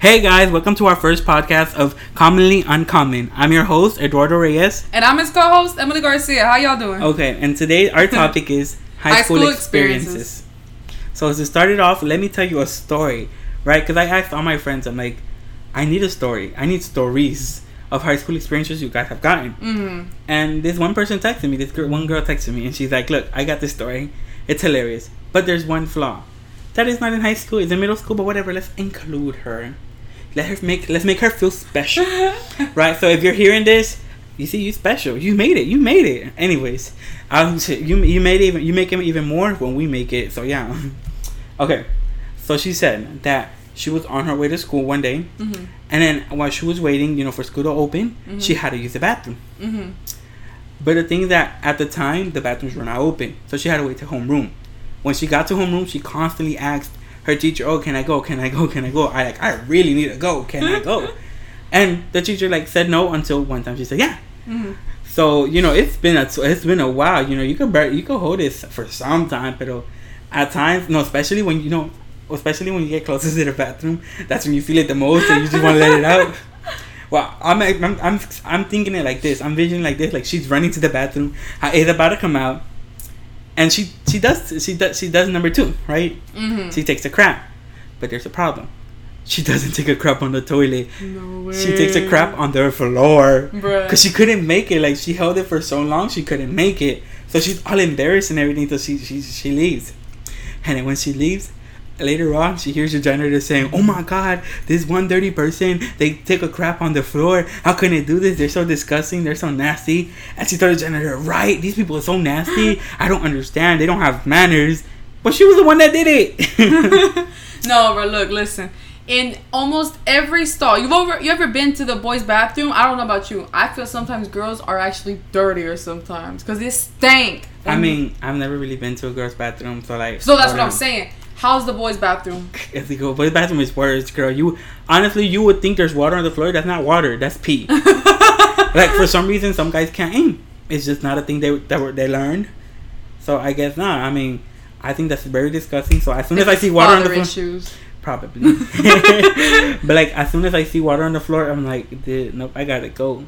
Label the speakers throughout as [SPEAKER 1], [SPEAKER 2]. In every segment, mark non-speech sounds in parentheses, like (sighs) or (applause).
[SPEAKER 1] Hey guys, welcome to our first podcast of Commonly Uncommon. I'm your host, Eduardo Reyes.
[SPEAKER 2] And I'm his co-host, Emily Garcia. How y'all doing?
[SPEAKER 1] Okay, and today our (laughs) topic is high,
[SPEAKER 2] High
[SPEAKER 1] school,
[SPEAKER 2] school
[SPEAKER 1] experiences.
[SPEAKER 2] experiences.
[SPEAKER 1] So to start it off, let me tell you a story, right? Because I asked all my friends, I'm like, I need a story. I need stories of high school experiences you guys have gotten.
[SPEAKER 2] hmm
[SPEAKER 1] And this one person texted me, this girl, one girl texted me, and she's like, "Look, I got this story. It's hilarious, but there's one flaw. That is not in high school. It's in middle school, but whatever. Let's include her. Let her make. Let's make her feel special, (laughs) right? So if you're hearing this, you see, you special. You made it. You made it. Anyways, um, you you made it. Even you make it even more when we make it. So yeah. (laughs) okay. So she said that she was on her way to school one day,
[SPEAKER 2] hmm
[SPEAKER 1] and then while she was waiting, you know, for school to open,
[SPEAKER 2] Mhm.
[SPEAKER 1] she had to use the bathroom.
[SPEAKER 2] hmm
[SPEAKER 1] But the thing is that at the time the bathrooms were not open, so she had to wait to homeroom. When she got to homeroom, she constantly asked her teacher, "Oh, can I go? Can I go? Can I go?" I like, I really need to go. Can I go? (laughs) and the teacher like said no until one time she said, "Yeah."
[SPEAKER 2] hmm
[SPEAKER 1] So you know it's been a it's been a while. You know you could bear, you could hold this for some time, but at times no, especially when you know, especially when you get closer to the bathroom, that's when you feel it the most, and you just want to let it out. (laughs) Well, I'm, I'm I'm I'm thinking it like this. I'm visioning like this. Like she's running to the bathroom. uh, It's about to come out, and she she does she does she does number two right.
[SPEAKER 2] hmm
[SPEAKER 1] She takes a crap, but there's a problem. She doesn't (laughs) take a crap on the toilet.
[SPEAKER 2] No way.
[SPEAKER 1] She takes a crap on the floor. Cause she couldn't make it. Like she held it for so long, she couldn't make it. So she's all embarrassed and everything. So she she she leaves. And then when she leaves, later on, she hears the janitor saying, "Oh my God, this one dirty person. They take a crap on the floor. How can they do this? They're so disgusting. They're so nasty." And she told the janitor, "Right, these people are so nasty. I don't understand. They don't have manners." But she was the one that did it. (laughs)
[SPEAKER 2] no, but look, listen. In almost every stall, you've over you ever been to the boys' bathroom? I don't know about you. I feel sometimes girls are actually dirtier sometimes because they stink.
[SPEAKER 1] I mean, I've never really been to a girl's bathroom, so like.
[SPEAKER 2] so that's what I'm saying. How's the boys' bathroom?
[SPEAKER 1] You go, but bathroom is worse, girl. You honestly, you would think there's water on the floor. That's not water. That's pee. (laughs) like for some reason, some guys can't aim. It's just not a thing they that were, they learned. So I guess not. I mean, I think that's very disgusting. So as soon as I see water on the floor,
[SPEAKER 2] issues.
[SPEAKER 1] probably. (laughs) but like as soon as I see water on the floor, I'm like, nope, I gotta go.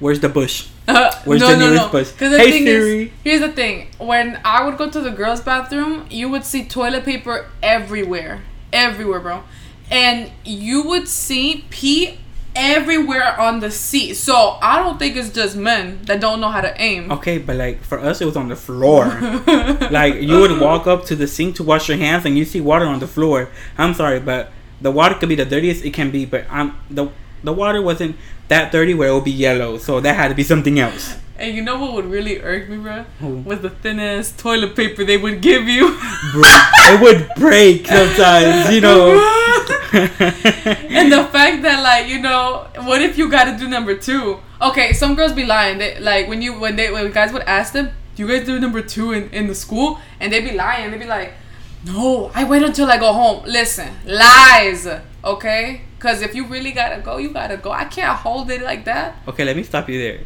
[SPEAKER 1] Where's the bush? Uh, Where's
[SPEAKER 2] no,
[SPEAKER 1] the
[SPEAKER 2] no,
[SPEAKER 1] nearest
[SPEAKER 2] no.
[SPEAKER 1] bus?
[SPEAKER 2] 'Cause the
[SPEAKER 1] Hey, Siri.
[SPEAKER 2] is, here's the thing: when I would go to the girls' bathroom, you would see toilet paper everywhere, everywhere, bro, and you would see pee everywhere on the seat. So I don't think it's just men that don't know how to aim.
[SPEAKER 1] Okay, but like for us, it was on the floor. (laughs) like you would walk up to the sink to wash your hands and you see water on the floor. I'm sorry, but the water could be the dirtiest it can be, but I'm the the water wasn't that dirty where it would be yellow, so that had to be something else.
[SPEAKER 2] And you know what would really irk me, bro?
[SPEAKER 1] Who?
[SPEAKER 2] Was the thin ass toilet paper they would give you.
[SPEAKER 1] Bro, it would break sometimes, you know. (laughs) (laughs)
[SPEAKER 2] and the fact that like you know what if you got to do number two okay some girls be lying they like when you when they when guys would ask them do you guys do number two in, in the school and they'd be lying They'd be like no i wait until i go home listen lies okay because if you really gotta go you gotta go i can't hold it like that
[SPEAKER 1] okay, let me stop you there.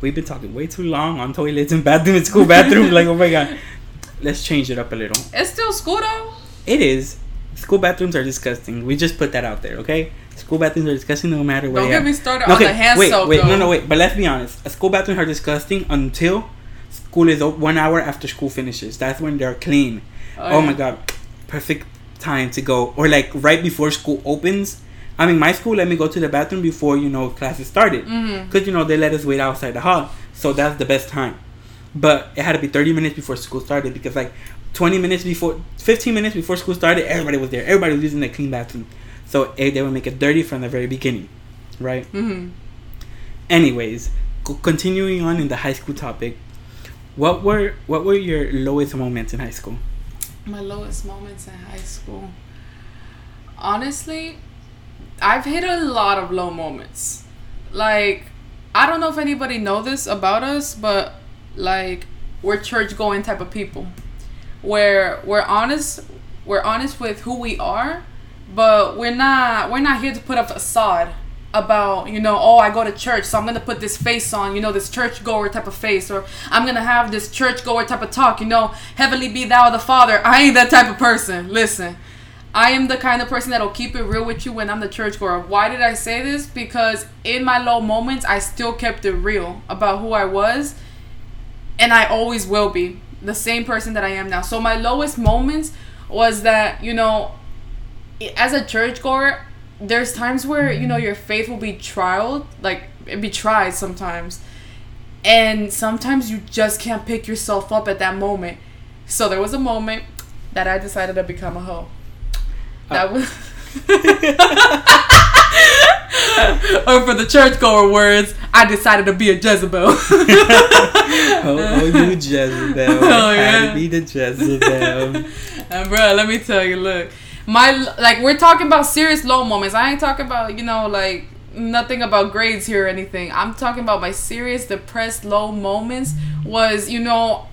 [SPEAKER 1] We've been talking way too long on toilets and bathrooms, school bathrooms. (laughs) like, oh my god, let's change it up a little.
[SPEAKER 2] it's still school though
[SPEAKER 1] It is. School bathrooms are disgusting. We just put that out there, okay? School bathrooms are disgusting no matter where.
[SPEAKER 2] don't get me started on the hand
[SPEAKER 1] wait,
[SPEAKER 2] soap
[SPEAKER 1] wait,
[SPEAKER 2] though.
[SPEAKER 1] no, no, wait. But let's be honest. School bathrooms are disgusting until school is one hour after school finishes. That's when they're clean. Oh, oh
[SPEAKER 2] yeah.
[SPEAKER 1] my god, perfect time to go. Or like right before school opens. I mean, my school let me go to the bathroom before you know classes started, because you know they let us wait outside the hall. So that's the best time. But it had to be thirty minutes before school started because like twenty minutes before, fifteen minutes before school started, everybody was there. Everybody was using the clean bathroom. So eh, they would make it dirty from the very beginning, right?
[SPEAKER 2] mm-hmm.
[SPEAKER 1] Anyways, co- continuing on in the high school topic, what were what were your lowest moments in high school?
[SPEAKER 2] My lowest moments in high school. Honestly, I've hit a lot of low moments. Like, I don't know if anybody know this about us, but like we're church going type of people. Where we're honest we're honest with who we are, but we're not we're not here to put up a facade about you know oh i go to church so i'm gonna put this face on you know this church goer type of face or i'm gonna have this church goer type of talk you know heavenly be thou the father i ain't that type of person listen I am the kind of person that'll keep it real with you when I'm the churchgoer. Why did I say this? Because in my low moments, I still kept it real about who I was, and I always will be the same person that I am now. So my lowest moments was that you know, as a churchgoer, there's times where you know your faith will be trialed, like be tried sometimes, and sometimes you just can't pick yourself up at that moment. So there was a moment that I decided to become a hoe. That oh. was. (laughs) or oh, for the churchgoer words, I decided to be a Jezebel. (laughs)
[SPEAKER 1] oh, oh, you (laughs) Jezebel. Oh, yeah. to be the Jezebel.
[SPEAKER 2] and bro, let me tell you, look, my like we're talking about serious low moments. I ain't talking about you know like nothing about grades here or anything. I'm talking about my serious depressed low moments. Was you know,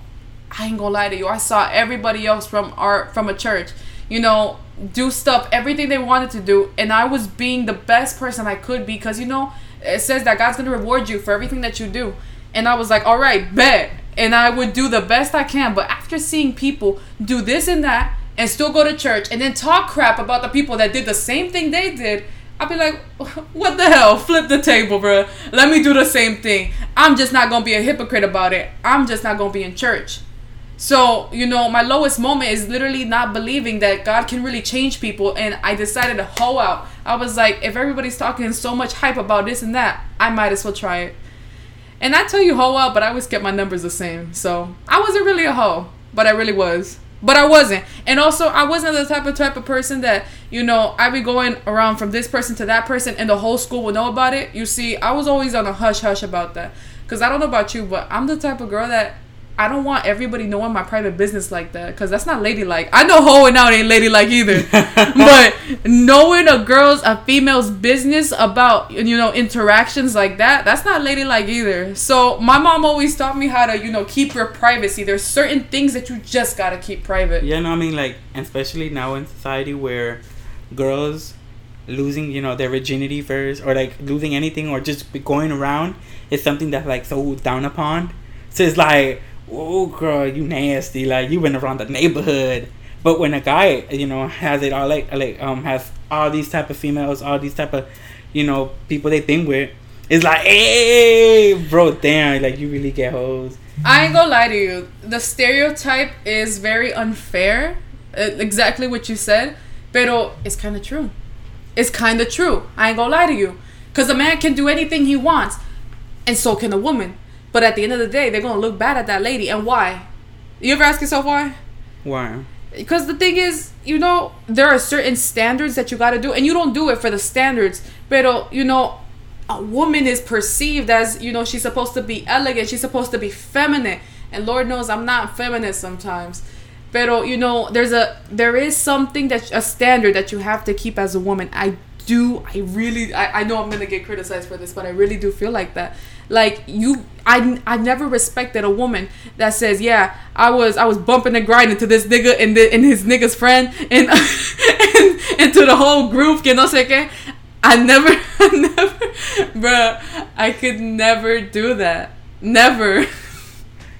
[SPEAKER 2] I ain't gonna lie to you. I saw everybody else from our from a church, you know, do stuff everything they wanted to do, and I was being the best person I could because you know it says that God's gonna reward you for everything that you do, and I was like, all right, bet, and I would do the best I can. But after seeing people do this and that and still go to church and then talk crap about the people that did the same thing they did, I'd be like, (laughs) what the hell? Flip the table, bro. Let me do the same thing. I'm just not gonna be a hypocrite about it. I'm just not gonna be in church. So, you know, my lowest moment is literally not believing that God can really change people. And I decided to hoe out. I was like, if everybody's talking so much hype about this and that, I might as well try it. And I tell you hoe out, but I always kept my numbers the same. So I wasn't really a hoe, but I really was but I wasn't. And also, I wasn't the type of type of person that you know I'd be going around from this person to that person, and the whole school would know about it. You see, I was always on a hush hush about that, because I don't know about you, but I'm the type of girl that I don't want everybody knowing my private business like that because that's not ladylike. I know hoeing out ain't ladylike either, (laughs) but knowing a girl's a female's business about you know interactions like that that's not ladylike either. So my mom always taught me how to you know keep your privacy. There's certain things that you just gotta keep private.
[SPEAKER 1] Yeah, no, I mean like especially now in society where girls losing you know their virginity first or like losing anything or just going around is something that's like so down upon. So it's like oh girl, you nasty, like you been around the neighborhood. But when a guy, you know, has it all like like um has all these type of females, all these type of, you know, people they think with, it's like, hey, bro, damn, like you really get hoes.
[SPEAKER 2] I ain't gonna lie to you. The stereotype is very unfair. Uh, exactly what you said, pero it's kind of true. It's kind of true. I ain't gonna lie to you, cause a man can do anything he wants, and so can a woman. But at the end of the day, they're gonna look bad at that lady. And why? You ever ask yourself why?
[SPEAKER 1] Why?
[SPEAKER 2] Because the thing is, you know, there are certain standards that you gotta do, and you don't do it for the standards. But you know, a woman is perceived as you know she's supposed to be elegant, she's supposed to be feminine, and Lord knows I'm not feminine sometimes. But you know, there's a there is something that a standard that you have to keep as a woman. I do, I really, I, I know I'm gonna get criticized for this, but I really do feel like that like you I, I never respected a woman that says yeah I was I was bumping and grinding to this nigga and the, and his nigga's friend and, (laughs) and, and to the whole group que no sé qué. I never (laughs) I never bruh I could never do that. Never.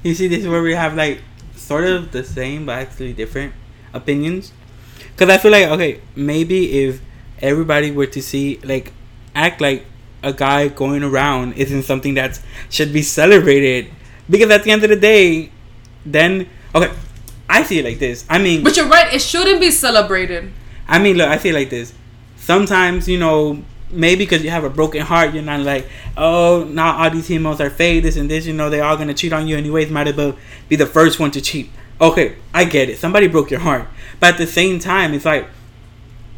[SPEAKER 1] You see this is where we have like sort of the same but actually different opinions? Because I feel like okay maybe if everybody were to see like act like a guy going around isn't something that should be celebrated. Because at the end of the day then okay i see it like this. I mean
[SPEAKER 2] but you're right it shouldn't be celebrated.
[SPEAKER 1] I mean look i see it like this. Sometimes you know maybe because you have a broken heart you're not like oh now all these females are fake this and this you know they're all gonna cheat on you anyways might as well be the first one to cheat. Okay i get it. Somebody broke your heart. But at the same time it's like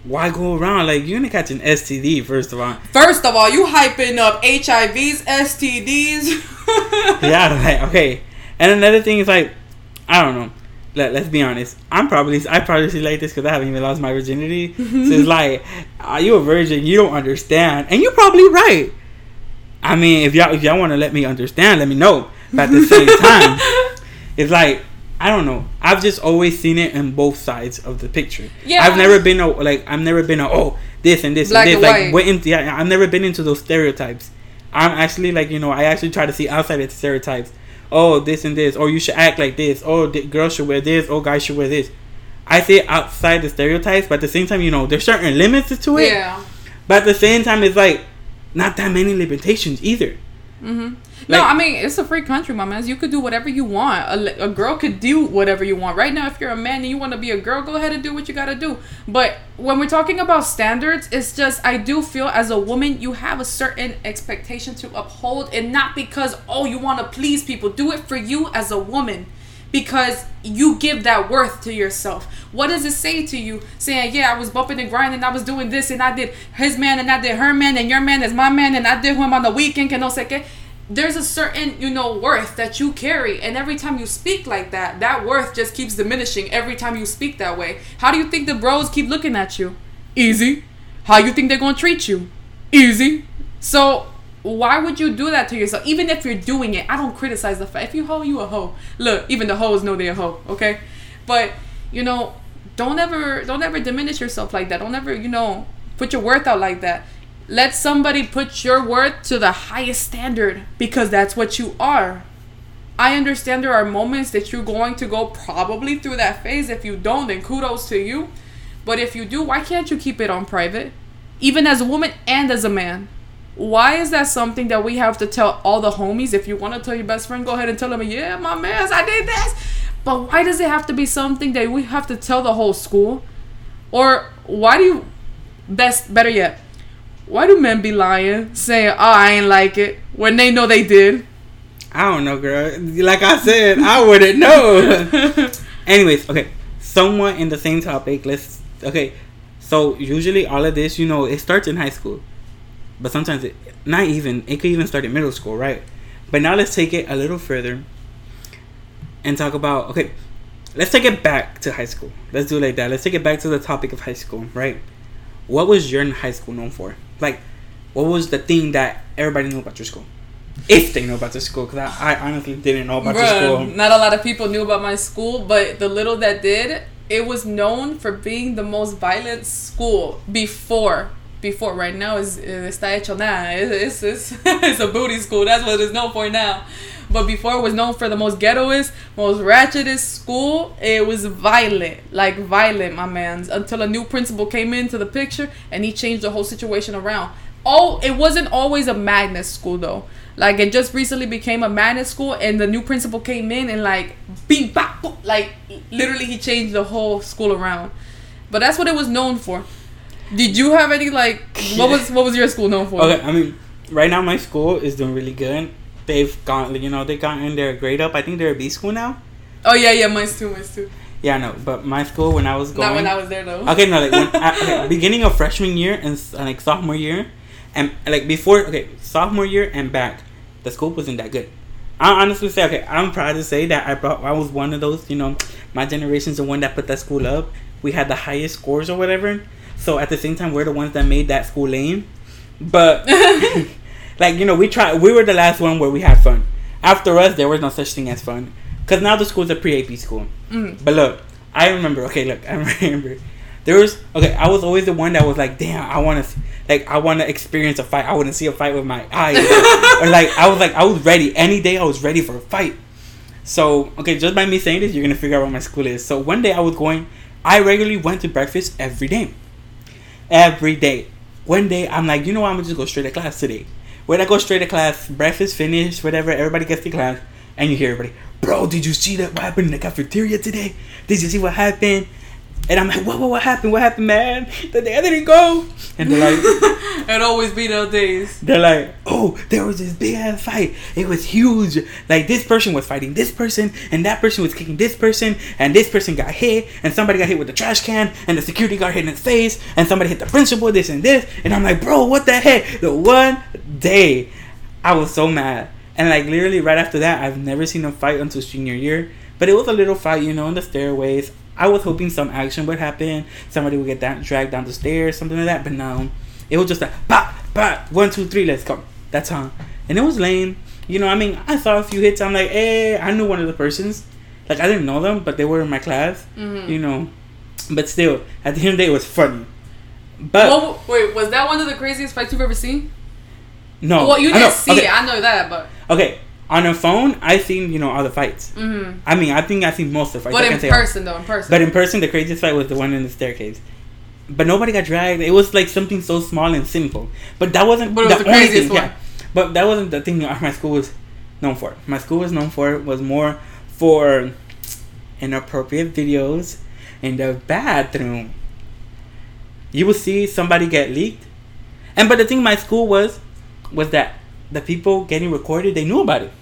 [SPEAKER 1] why go around? Like you're gonna catch an STD first of all.
[SPEAKER 2] First of all, you hyping up HIVs, STDs. (laughs)
[SPEAKER 1] yeah, like okay. And another thing is like, I don't know. Let, let's be honest. I'm probably I probably see like this because I haven't even lost my virginity. (laughs) so it's like, are you a virgin? You don't understand, and you're probably right. I mean, if y'all if y'all want to let me understand, let me know. But at the same (laughs) time, it's like I don't know. I've just always seen it in both sides of the picture. Yeah. I've never been a like I've never been a oh this and this Black and this and like went yeah I've never been into those stereotypes. I'm actually like you know I actually try to see outside of the stereotypes. Oh this and this or you should act like this. Oh girls should wear this. Oh guys should wear this. I see it outside the stereotypes, but at the same time, you know, there's certain limits to it.
[SPEAKER 2] Yeah.
[SPEAKER 1] But at the same time, it's like not that many limitations either.
[SPEAKER 2] Mm-hmm. no, I mean it's a free country, my man. You could do whatever you want. A, a girl could do whatever you want. Right now, if you're a man and you want to be a girl, go ahead and do what you gotta do. But when we're talking about standards, it's just I do feel as a woman you have a certain expectation to uphold, and not because oh you want to please people. Do it for you as a woman. Because you give that worth to yourself. What does it say to you? Saying, yeah, I was bumping and grinding, I was doing this, and I did his man, and I did her man, and your man is my man, and I did him on the weekend, que no qué. There's a certain you know worth that you carry and every time you speak like that that worth just keeps diminishing every time you speak that way. How do you think the bros keep looking at you? Easy. How you think they're gonna treat you? Easy. So why would you do that to yourself even if you're doing it i don't criticize the fact if you hoe you a hoe look even the hoes know they're a hoe okay but you know don't ever don't ever diminish yourself like that don't ever you know put your worth out like that let somebody put your worth to the highest standard because that's what you are. I understand there are moments that you're going to go probably through that phase. If you don't, then kudos to you. But if you do, why can't you keep it on private? Even as a woman and as a man. Why is that something that we have to tell all the homies? If you want to tell your best friend, go ahead and tell them, yeah, my man, I did this. But why does it have to be something that we have to tell the whole school? Or why do you, best, better yet, why do men be lying, saying, "Oh, I ain't like it," when they know they did?
[SPEAKER 1] I don't know, girl. Like I said, I wouldn't know. (laughs) Anyways, okay. Somewhat in the same topic. Let's okay. So usually all of this, you know, it starts in high school, but sometimes it not even. It could even start in middle school, right? But now let's take it a little further and talk about okay. Let's take it back to high school. Let's do it like that. Let's take it back to the topic of high school, right? What was your high school known for? Like, what was the thing that everybody knew about your school? If they know about the school, because I, I honestly didn't know about your school.
[SPEAKER 2] not a lot of people knew about my school, but the little that did, it was known for being the most violent school before. Before right now is eh, está hecho. (laughs) It's, a booty school. That's what it's known for now. But before it was known for the most ghettoest, most ratchetest school. It was violent, like violent, my man's. Until a new principal came into the picture and he changed the whole situation around. Oh, it wasn't always a magnet school though. Like it just recently became a magnet school, and the new principal came in and like beat bop, boop, like literally he changed the whole school around. But that's what it was known for. Did you have any like what was what was your school known for?
[SPEAKER 1] Okay, I mean, right now my school is doing really good. They've gone, you know, they've gotten their grade up. I think they're a B school now.
[SPEAKER 2] Oh yeah, yeah, mine's too, mine's too.
[SPEAKER 1] Yeah, no, but my school when I was going.
[SPEAKER 2] Not when I was there though.
[SPEAKER 1] Okay, no, like when, (laughs) okay, beginning of freshman year and like sophomore year, and like before, okay, sophomore year and back, the school wasn't that good. I honestly say, okay, I'm proud to say that I brought, I was one of those, you know, my generation's the one that put that school up. We had the highest scores or whatever. So at the same time, we're the ones that made that school lame. But (laughs) like you know, we tried. We were the last one where we had fun. After us, there was no such thing as fun. Cause now the school's a pre-AP school.
[SPEAKER 2] Mm.
[SPEAKER 1] But look, I remember. Okay, look, (laughs) I remember. There was okay. I was always the one that was like, "Damn, I want to, like, I want to experience a fight. I want to see a fight with my eyes." (laughs) or like, I was like, I was ready. Any day, I was ready for a fight. So okay, just by me saying this, you're gonna figure out what my school is. So one day I was going. I regularly went to breakfast every day. Every day. One day I'm like, you know what? I'm gonna just go straight to class today. When I go straight to class, breakfast finished, whatever. Everybody gets to class, and you hear everybody, bro, did you see that? What happened in the cafeteria today? Did you see what happened? And I'm like, what, what, what happened? What happened, man? The day I didn't go. And they're like, (laughs)
[SPEAKER 2] It'd always be those days.
[SPEAKER 1] they're like, oh, there was this big ass fight. It was huge. Like this person was fighting this person, and that person was kicking this person, and this person got hit, and somebody got hit with a trash can, and the security guard hit in his face, and somebody hit the principal, this and this. And I'm like, bro, what the heck? The one day, I was so mad. And like literally right after that, I've never seen them fight until senior year. But it was a little fight, you know, in the stairways. I was hoping some action would happen. Somebody would get down, dragged down the stairs, something like that. But no, it was just a pop, pop, one, two, three, let's go. That's how. And it was lame. You know, I mean, I saw a few hits. I'm like, hey, I knew one of the persons. Like, I didn't know them, but they were in my class.
[SPEAKER 2] Mhm.
[SPEAKER 1] You know, but still, at the end of the day, it was funny. But
[SPEAKER 2] Well, wait, was that one of the craziest fights you've ever seen?
[SPEAKER 1] no,
[SPEAKER 2] well, you didn't see
[SPEAKER 1] okay,
[SPEAKER 2] it. I know that, but
[SPEAKER 1] Okay, On a phone, I've seen you know all the fights.
[SPEAKER 2] Mm-hmm.
[SPEAKER 1] I mean, I think I've seen most of the fights.
[SPEAKER 2] But
[SPEAKER 1] I
[SPEAKER 2] in
[SPEAKER 1] can't all.
[SPEAKER 2] person, though, in person.
[SPEAKER 1] But in person, the craziest fight was the one in the staircase. But nobody got dragged. It was like something so small and simple. But that wasn't
[SPEAKER 2] But was
[SPEAKER 1] the,
[SPEAKER 2] the
[SPEAKER 1] only thing.
[SPEAKER 2] one.
[SPEAKER 1] Yeah. But that wasn't the thing my school was known for. My school was known for was more for inappropriate videos in the bathroom. You will see somebody get leaked. And but the thing my school was was that the people getting recorded, they knew about it.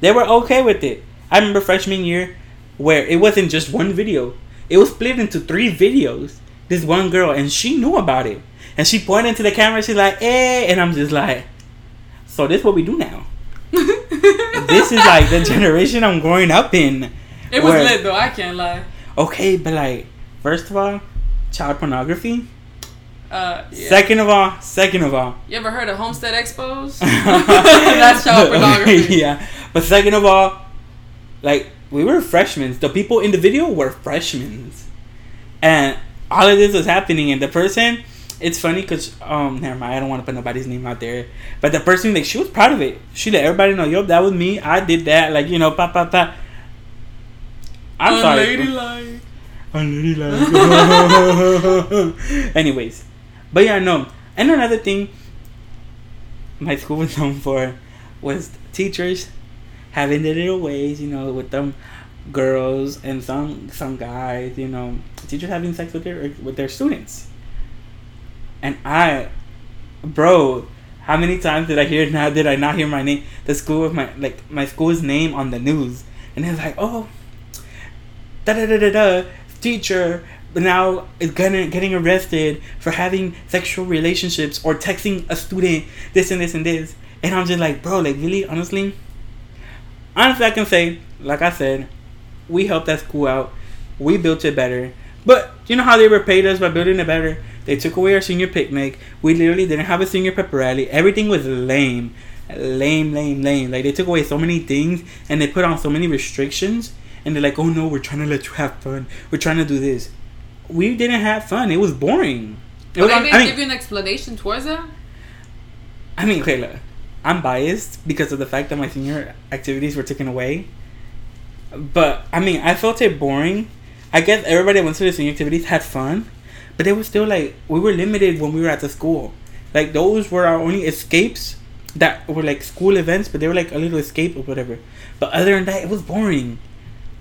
[SPEAKER 1] They were okay with it. I remember freshman year where it wasn't just one video. It was split into three videos. This one girl and she knew about it. And she pointed to the camera, she's like, hey and I'm just like So this what we do now. (laughs) this is like the generation I'm growing up in.
[SPEAKER 2] it was
[SPEAKER 1] where-
[SPEAKER 2] lit, though. I can't lie.
[SPEAKER 1] Okay, but like, first of all, child pornography.
[SPEAKER 2] Uh, yeah.
[SPEAKER 1] Second of all, second of all,
[SPEAKER 2] You ever heard of Homestead Expos? (laughs) (laughs) That's child pornography.
[SPEAKER 1] yeah, but second of all, like we were freshmen. The people in the video were freshmen, and all of this was happening. And the person, it's funny because um, never mind. I don't want to put nobody's name out there, but the person like she was proud of it. She let everybody know, yo, that was me. I did that. Like you know, pa pa pa. I'm sorry.
[SPEAKER 2] Unladylike. (laughs)
[SPEAKER 1] Unladylike. (laughs) Anyways, but yeah, no. And another thing my school was (laughs) known for was teachers having their little ways, you know, with them girls and some some guys, you know, teachers having sex with their with their students. And I, bro, how many times did I hear now? (laughs) Did I not hear my name? The school of my like my school's name on the news, and it's like, oh, da da da da da, teacher but now is gonna getting arrested for having sexual relationships or texting a student this and this and this, and I'm just like, bro, like really, honestly, honestly, I can say, like I said, we helped that school out, we built it better. But you know how they repaid us by building it better? They took away our senior picnic. We literally didn't have a senior pep rally. Everything was lame, lame, lame, lame. Like they took away so many things and they put on so many restrictions. And they're like, "Oh no, we're trying to let you have fun. We're trying to do this." We didn't have fun. It was boring. It was,
[SPEAKER 2] they
[SPEAKER 1] I
[SPEAKER 2] didn't
[SPEAKER 1] mean,
[SPEAKER 2] give you an explanation towards that?
[SPEAKER 1] I mean, okay, look, I'm biased because of the fact that my senior activities were taken away. But I mean, I felt it boring. I guess everybody that went to the senior activities had fun, but they were still like we were limited when we were at the school. Like those were our only escapes that were like school events, but they were like a little escape or whatever. But other than that, it was boring.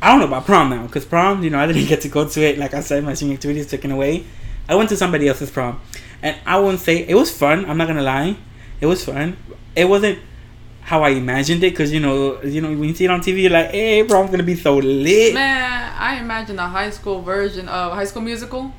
[SPEAKER 1] I don't know about prom now, cause prom, you know, I didn't (laughs) get to go to it. Like I said, my senior activities taken away. I went to somebody else's prom, and I won't say it was fun. I'm not gonna lie, it was fun. It wasn't how I imagined it, cause you know, you know, when you see it on TV, you're like, hey bro I'm gonna be so lit.
[SPEAKER 2] Man, I imagine a high school version of High School Musical.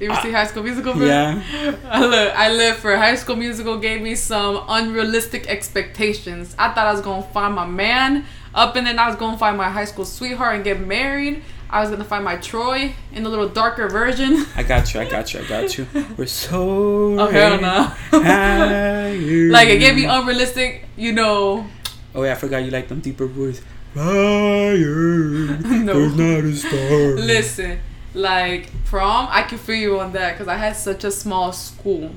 [SPEAKER 2] You ever
[SPEAKER 1] Ah,
[SPEAKER 2] see High School Musical?
[SPEAKER 1] yeah. (laughs)
[SPEAKER 2] I look, I lived for High School Musical. Gave me some unrealistic expectations. I thought I was gonna find my man up, and then I was gonna find my high school sweetheart and get married. I was gonna find my Troy in the little darker version.
[SPEAKER 1] I got you. I got you. I got you. (laughs) We're so.
[SPEAKER 2] Oh hell no! (laughs) like it gave me unrealistic, you know.
[SPEAKER 1] Oh yeah, I forgot you like them deeper voice. Fire. (laughs)
[SPEAKER 2] No.
[SPEAKER 1] There's not a star.
[SPEAKER 2] Listen, like prom, I can feel you on that because I had such a small school,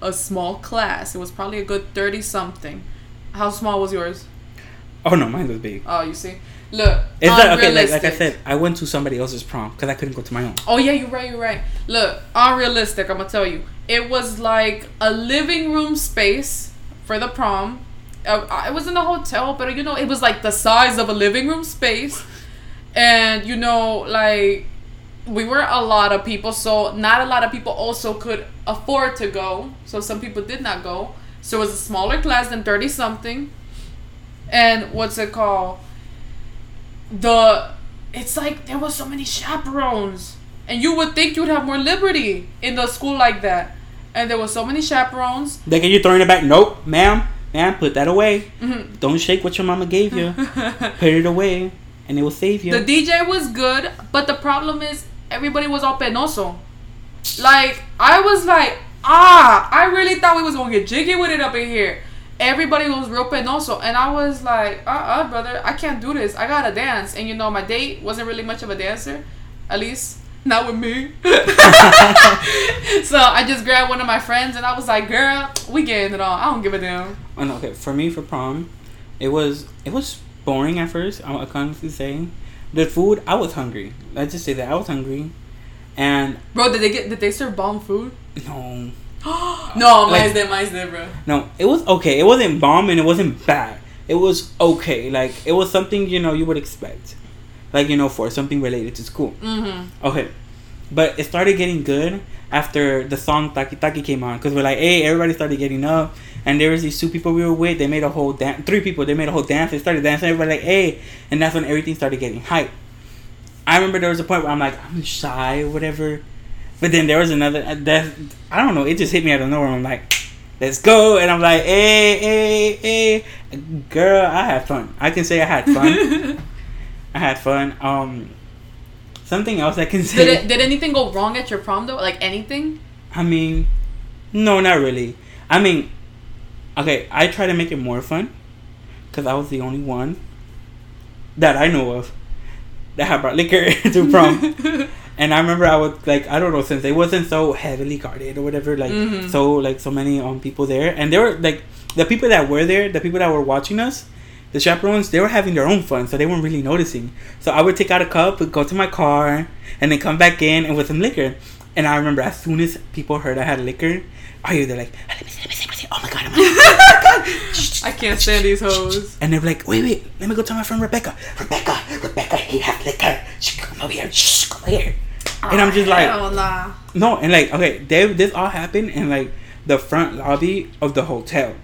[SPEAKER 2] a small class. It was probably a good thirty something. How small was yours?
[SPEAKER 1] Oh no, mine was big.
[SPEAKER 2] Oh, you see. Look,
[SPEAKER 1] Is that okay? Like, like I said, I went to somebody else's prom because I couldn't go to my own.
[SPEAKER 2] Oh yeah, you're right. You're right. Look, unrealistic. I'm gonna tell you. It was like a living room space for the prom. I, it was in a hotel, but uh, you know, it was like the size of a living room space, and you know, like we were a lot of people, so not a lot of people also could afford to go. So some people did not go. So it was a smaller class than thirty something, and what's it called? The it's like there was so many chaperones and you would think you'd have more liberty in the school like that and there were so many chaperones
[SPEAKER 1] They get you throwing it back. Nope, ma'am, ma'am, put that away.
[SPEAKER 2] Mhm.
[SPEAKER 1] Don't shake what your mama gave you. (laughs) put it away, and it will save you.
[SPEAKER 2] the dj was good but the problem is everybody was all penoso like i was like ah i really thought we was gonna get jiggy with it up in here everybody was real penoso. And i was like uh-uh brother i can't do this. I gotta dance. And you know my date wasn't really much of a dancer at least not with me. (laughs) So i just grabbed one of my friends and i was like girl we getting it on. I don't give a damn.
[SPEAKER 1] Oh, okay, for me for prom, It was it was boring at first. I I can honestly say, the food I was hungry. Let's just say that I was hungry, and
[SPEAKER 2] Bro, did they get did they serve bomb food?
[SPEAKER 1] no, (gasps)
[SPEAKER 2] no,
[SPEAKER 1] Like-
[SPEAKER 2] mine's there, mine's there, bro.
[SPEAKER 1] no, it was okay. It wasn't bomb and it wasn't bad. It was okay. Like it was something you know you would expect, like you know for something related to school.
[SPEAKER 2] Mm-hmm.
[SPEAKER 1] Okay, but it started getting good after the song Taki Taki came on because we're like, hey, everybody started getting up, and there was these two people we were with. They made a whole dance. Three people. They made a whole dance. They started dancing. Everybody like, hey, and that's when everything started getting hype. I remember there was a point where I'm like, I'm shy or whatever, but then there was another uh, that I don't know. It just hit me out of nowhere. I'm like, let's go, and I'm like, hey, hey, hey, girl, I had fun. I can say I had fun. (laughs) I had fun. Um, something else I can say.
[SPEAKER 2] Did it, did anything go wrong at your prom though? Like anything?
[SPEAKER 1] I mean, no, not really. I mean, okay, I try to make it more fun because I was the only one that I know of that had brought liquor (laughs) to prom. (laughs) and I remember I was like, I don't know, since it wasn't so heavily guarded or whatever, like
[SPEAKER 2] Mhm.
[SPEAKER 1] so like so many um people there, and they were like the people that were there, the people that were watching us. The chaperones, they were having their own fun, so they weren't really noticing. So I would take out a cup, go to my car, and then come back in and with some liquor. And I remember as soon as people heard I had liquor, are you? They're like, let me see, let me see, let me see. Oh my god, oh my god. (laughs) (laughs)
[SPEAKER 2] I can't stand these hoes.
[SPEAKER 1] And they're like, wait, wait, let me go tell my friend Rebecca. Rebecca, Rebecca, he has liquor. Shh, come over here. Shh, come over here. And I'm just ah, like,
[SPEAKER 2] Hell nah.
[SPEAKER 1] no, and like, okay, they, this all happened in like the front lobby of the hotel.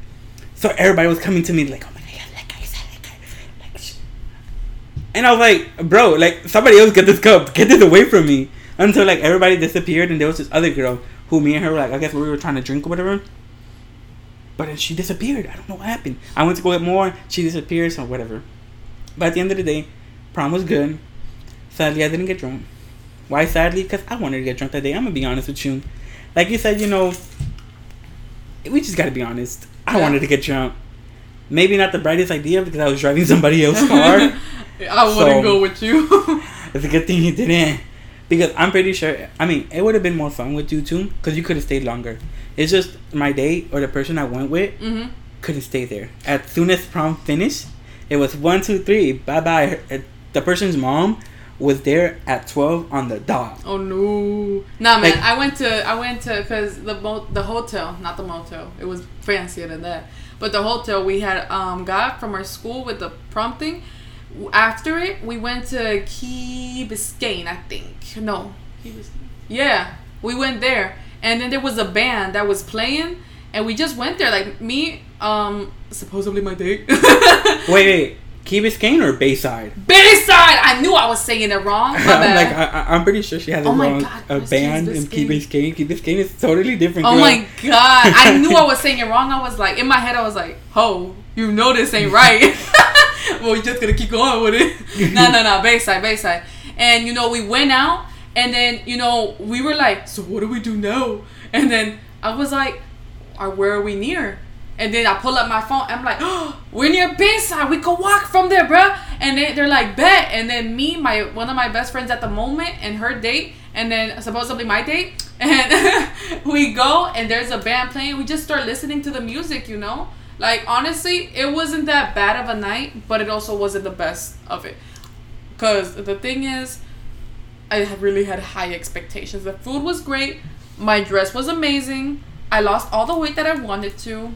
[SPEAKER 1] So everybody was coming to me like, oh my god, he has liquor, he has liquor. Like, shh. And I was like, bro, like somebody else get this cup, get this away from me. Until like everybody disappeared, and there was this other girl who me and her were like, I guess we were trying to drink or whatever. But then she disappeared. I don't know what happened. I went to go get more. She disappeared, so whatever. But at the end of the day, prom was good. Sadly, I didn't get drunk. Why sadly? Because I wanted to get drunk that day. I'm gonna be honest with you. Like you said, you know, we just gotta be honest. I
[SPEAKER 2] Yeah.
[SPEAKER 1] wanted to get drunk. Maybe not the brightest idea because I was driving (laughs) somebody else's car. (laughs)
[SPEAKER 2] I wouldn't
[SPEAKER 1] So-
[SPEAKER 2] go with you. (laughs)
[SPEAKER 1] It's a good thing you didn't. Because I'm pretty sure, I mean, it would have been more fun with you too, because you could have stayed longer. It's just my date or the person I went with
[SPEAKER 2] hmm
[SPEAKER 1] couldn't stay there. As soon as prom finished, it was one, two, three, bye bye. The person's mom was there at 12 on the dot.
[SPEAKER 2] Oh no. Nah, man.
[SPEAKER 1] Like-
[SPEAKER 2] I went to I went to because the mo- the hotel, not the motel. It was fancier than that. But the hotel we had um got from our school with the prompting. After it, we went to Key Biscayne, I think. No, Key Biscayne. Yeah, we went there, and then there was a band that was playing, and we just went there. Like me, um, supposedly my date. (laughs)
[SPEAKER 1] Wait, wait. Key Biscayne or Bayside?
[SPEAKER 2] Bayside. I knew I was saying it wrong. (laughs)
[SPEAKER 1] I'm like, I, I'm pretty sure she has a
[SPEAKER 2] Oh my
[SPEAKER 1] wrong
[SPEAKER 2] God,
[SPEAKER 1] a band in Key?
[SPEAKER 2] Biscayne.
[SPEAKER 1] Key Biscayne is totally different.
[SPEAKER 2] Oh
[SPEAKER 1] girl.
[SPEAKER 2] my god! I (laughs) knew I was saying it wrong. I was like, in my head, I was like, "Ho, you know this ain't right." (laughs) well, we're just gonna keep going with it. no, no, no, Bayside, Bayside, and you know, we went out, and then you know, we were like, "So what do we do now?" And then I was like, "Are where are we near?" And then I pull up my phone. I'm like, oh, "We're near Bayside. We could walk from there, bruh." And they, they're like, "Bet." And then me, my one of my best friends at the moment, and her date, and then supposedly my date, (laughs) and (laughs) we go and there's a band playing. We just start listening to the music, you know. Like honestly, it wasn't that bad of a night, but it also wasn't the best of it. Cause the thing is, I really had high expectations. The food was great. My dress was amazing. I lost all the weight that I wanted to.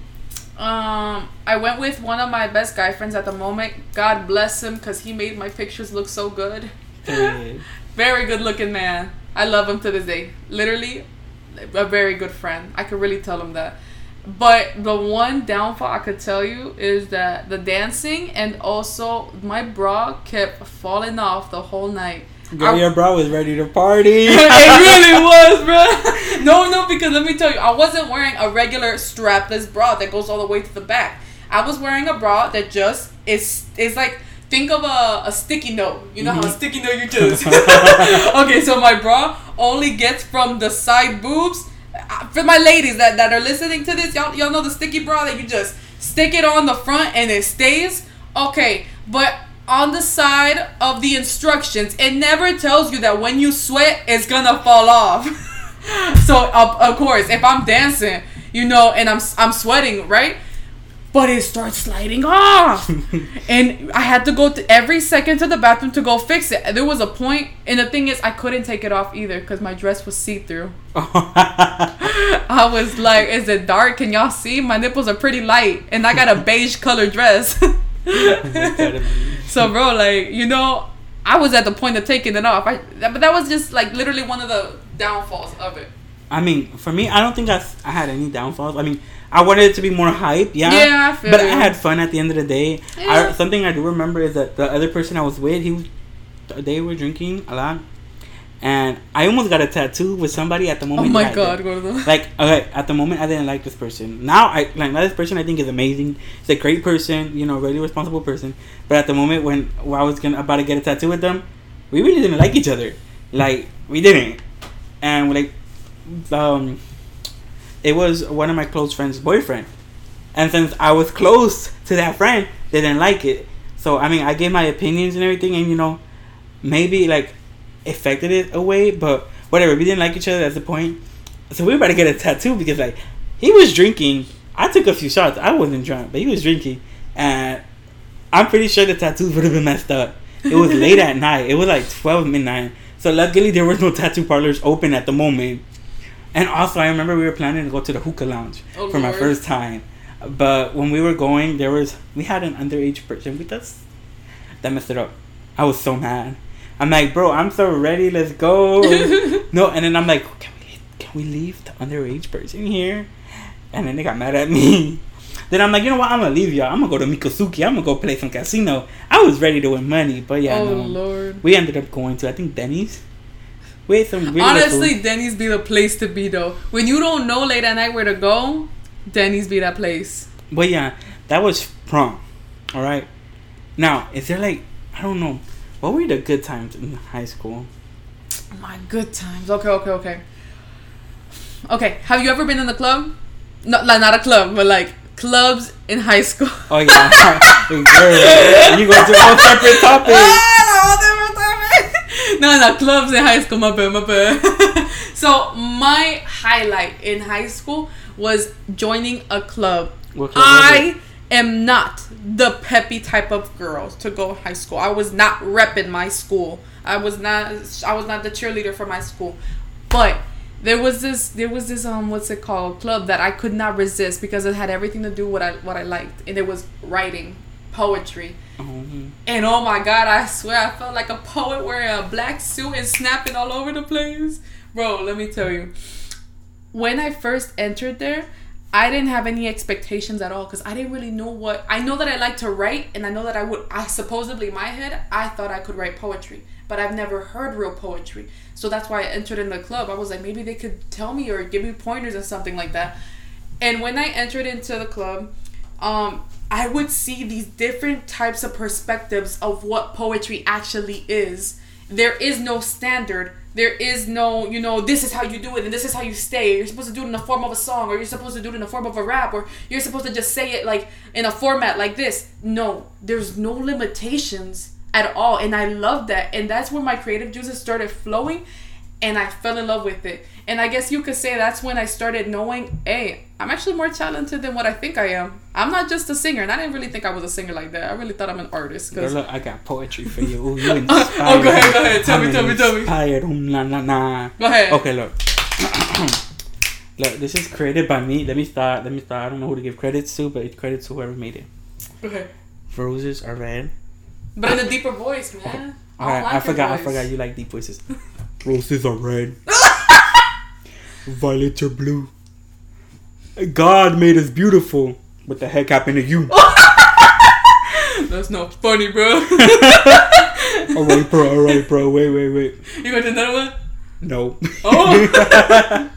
[SPEAKER 2] Um, I went with one of my best guy friends at the moment. God bless him, cause he made my pictures look so good. (laughs) Very good looking man. I love him to this day. Literally, a very good friend. I could really tell him that. But the one downfall I could tell you is that the dancing and also my bra kept falling off the whole night.
[SPEAKER 1] Girl,
[SPEAKER 2] I-
[SPEAKER 1] your bra was ready to party. (laughs)
[SPEAKER 2] it really (laughs) was, bro. No, no, because let me tell you, I wasn't wearing a regular strapless bra that goes all the way to the back. I was wearing a bra that just is is like think of a, a sticky note. You know how a sticky note you just (laughs) okay. So my bra only gets from the side boobs. Uh, For my ladies that, that are listening to this, y'all y'all know the sticky bra that you just stick it on the front and it stays. Okay, but on the side of the instructions, it never tells you that when you sweat, it's gonna fall off. (laughs) so of, of course, if I'm dancing, you know, and I'm I'm sweating, right? but it starts sliding off. (laughs) and I had to go to every second to the bathroom to go fix it. There was a point, and the thing is, I couldn't take it off either because my dress was see through. (laughs) I was like, "Is it dark? Can y'all see? My nipples are pretty light, and I got a beige color dress." So, bro, like you know, I was at the point of taking it off. I, but that was just like literally one of the downfalls of it.
[SPEAKER 1] I mean, for me, I don't think I, I had any downfalls. I mean, I wanted it to be more hype, yeah.
[SPEAKER 2] Yeah, I feel
[SPEAKER 1] but
[SPEAKER 2] you.
[SPEAKER 1] I had fun at the end of the day.
[SPEAKER 2] Yeah.
[SPEAKER 1] I, something I do remember is that the other person I was with, he they were drinking a lot, and I almost got a tattoo with somebody at the moment.
[SPEAKER 2] Oh
[SPEAKER 1] moment.
[SPEAKER 2] my god. Gordo. (laughs)
[SPEAKER 1] Like okay, at the moment I didn't like this person. Now I like now this person I think is amazing. He's a great person, you know, really responsible person. But at the moment when, when I was gonna about to get a tattoo with them, we really didn't like each other. Like we didn't, and like, um, it was one of my close friends' boyfriend, and since I was close to that friend, they didn't like it. So I mean, I gave my opinions and everything, and you know, maybe like affected it away, but whatever. We didn't like each other. That's the point. So we were about to get a tattoo because like he was drinking. I took a few shots. I wasn't drunk, but he was drinking, and I'm pretty sure the tattoos would have been messed up. It was late at night. It was like twelve midnight. So luckily there was no tattoo parlors open at the moment. And also I remember we were planning to go to the hookah lounge
[SPEAKER 2] Oh,
[SPEAKER 1] for my first time. But when we were going, there was we had an underage person with us. That messed it up. I was so mad. I'm like, bro, I'm so ready. Let's go. (laughs) no, and then I'm like, can we leave, can we leave the underage person here? And then they got mad at me. (laughs) Then I'm like, you know what? I'm gonna leave y'all. I'm gonna go to Miccosukee. I'm gonna go play some casino. I was ready to win money, but yeah,
[SPEAKER 2] oh
[SPEAKER 1] no.
[SPEAKER 2] lord.
[SPEAKER 1] we ended up going to I think Denny's. We ate some really
[SPEAKER 2] Honestly. Denny's be the place to be though. When you don't know late at night where to go, Denny's be that place.
[SPEAKER 1] But yeah, that was prom. All right. Now, is there like I don't know, what were the good times in high school?
[SPEAKER 2] My good times. Okay, okay, okay. Okay, have you ever been in the club? No, like not a club, but like clubs in high school. (laughs)
[SPEAKER 1] Oh yeah, (laughs) Girl, you go to all separate topics. (laughs)
[SPEAKER 2] Ah, no, no, clubs in high school. My bad, my bad. so my highlight in high school was joining a club.
[SPEAKER 1] What club was
[SPEAKER 2] I am not the peppy type of girl to go high school. I was not repping my school. I was not. I was not the cheerleader for my school, but there was this there was this um what's it called club that I could not resist because it had everything to do what I what I liked and it was writing poetry
[SPEAKER 1] Um,
[SPEAKER 2] and oh my god I swear I felt like a poet wearing a black suit and snapping all over the place bro let me tell you when I first entered there I didn't have any expectations at all because I didn't really know what I know that I like to write and I know that I would I supposedly in my head I thought I could write poetry but I've never heard real poetry. So that's why I entered in the club. I was like maybe they could tell me or give me pointers or something like that. And when I entered into the club um I would see these different types of perspectives of what poetry actually is. There is no standard there is no you know this is how you do it and this is how you stay. You're supposed to do it in the form of a song or you're supposed to do it in the form of a rap or you're supposed to just say it like in a format like this. No there's no limitations at all and i love that. And that's when my creative juices started flowing and i fell in love with it and i guess you could say that's when i started knowing hey i'm actually more talented than what i think i am i'm not just a singer and i didn't really think i was a singer like that i really thought i'm an artist
[SPEAKER 1] girl, look, I got poetry for you. Ooh, you (laughs)
[SPEAKER 2] Oh, go ahead, go ahead. Tell me,
[SPEAKER 1] I'm
[SPEAKER 2] tell me, tell me.
[SPEAKER 1] Inspired. Um, nah, nah, nah.
[SPEAKER 2] go ahead
[SPEAKER 1] Okay, look. (clears throat) look, this is created by me. Let me start. Let me start. I don't know who to give credits to, but it's credit to whoever made it.
[SPEAKER 2] ahead
[SPEAKER 1] Roses are red.
[SPEAKER 2] but in a deeper voice man
[SPEAKER 1] All right,
[SPEAKER 2] don't like
[SPEAKER 1] I forgot. I forgot you like deep voices. (laughs) Roses are red. (laughs) Violets are blue. God made us beautiful. What the heck happened to you? (laughs)
[SPEAKER 2] that's not funny bro (laughs)
[SPEAKER 1] all right, bro. All right, bro. Wait, wait, wait.
[SPEAKER 2] you got another one
[SPEAKER 1] No.
[SPEAKER 2] Oh.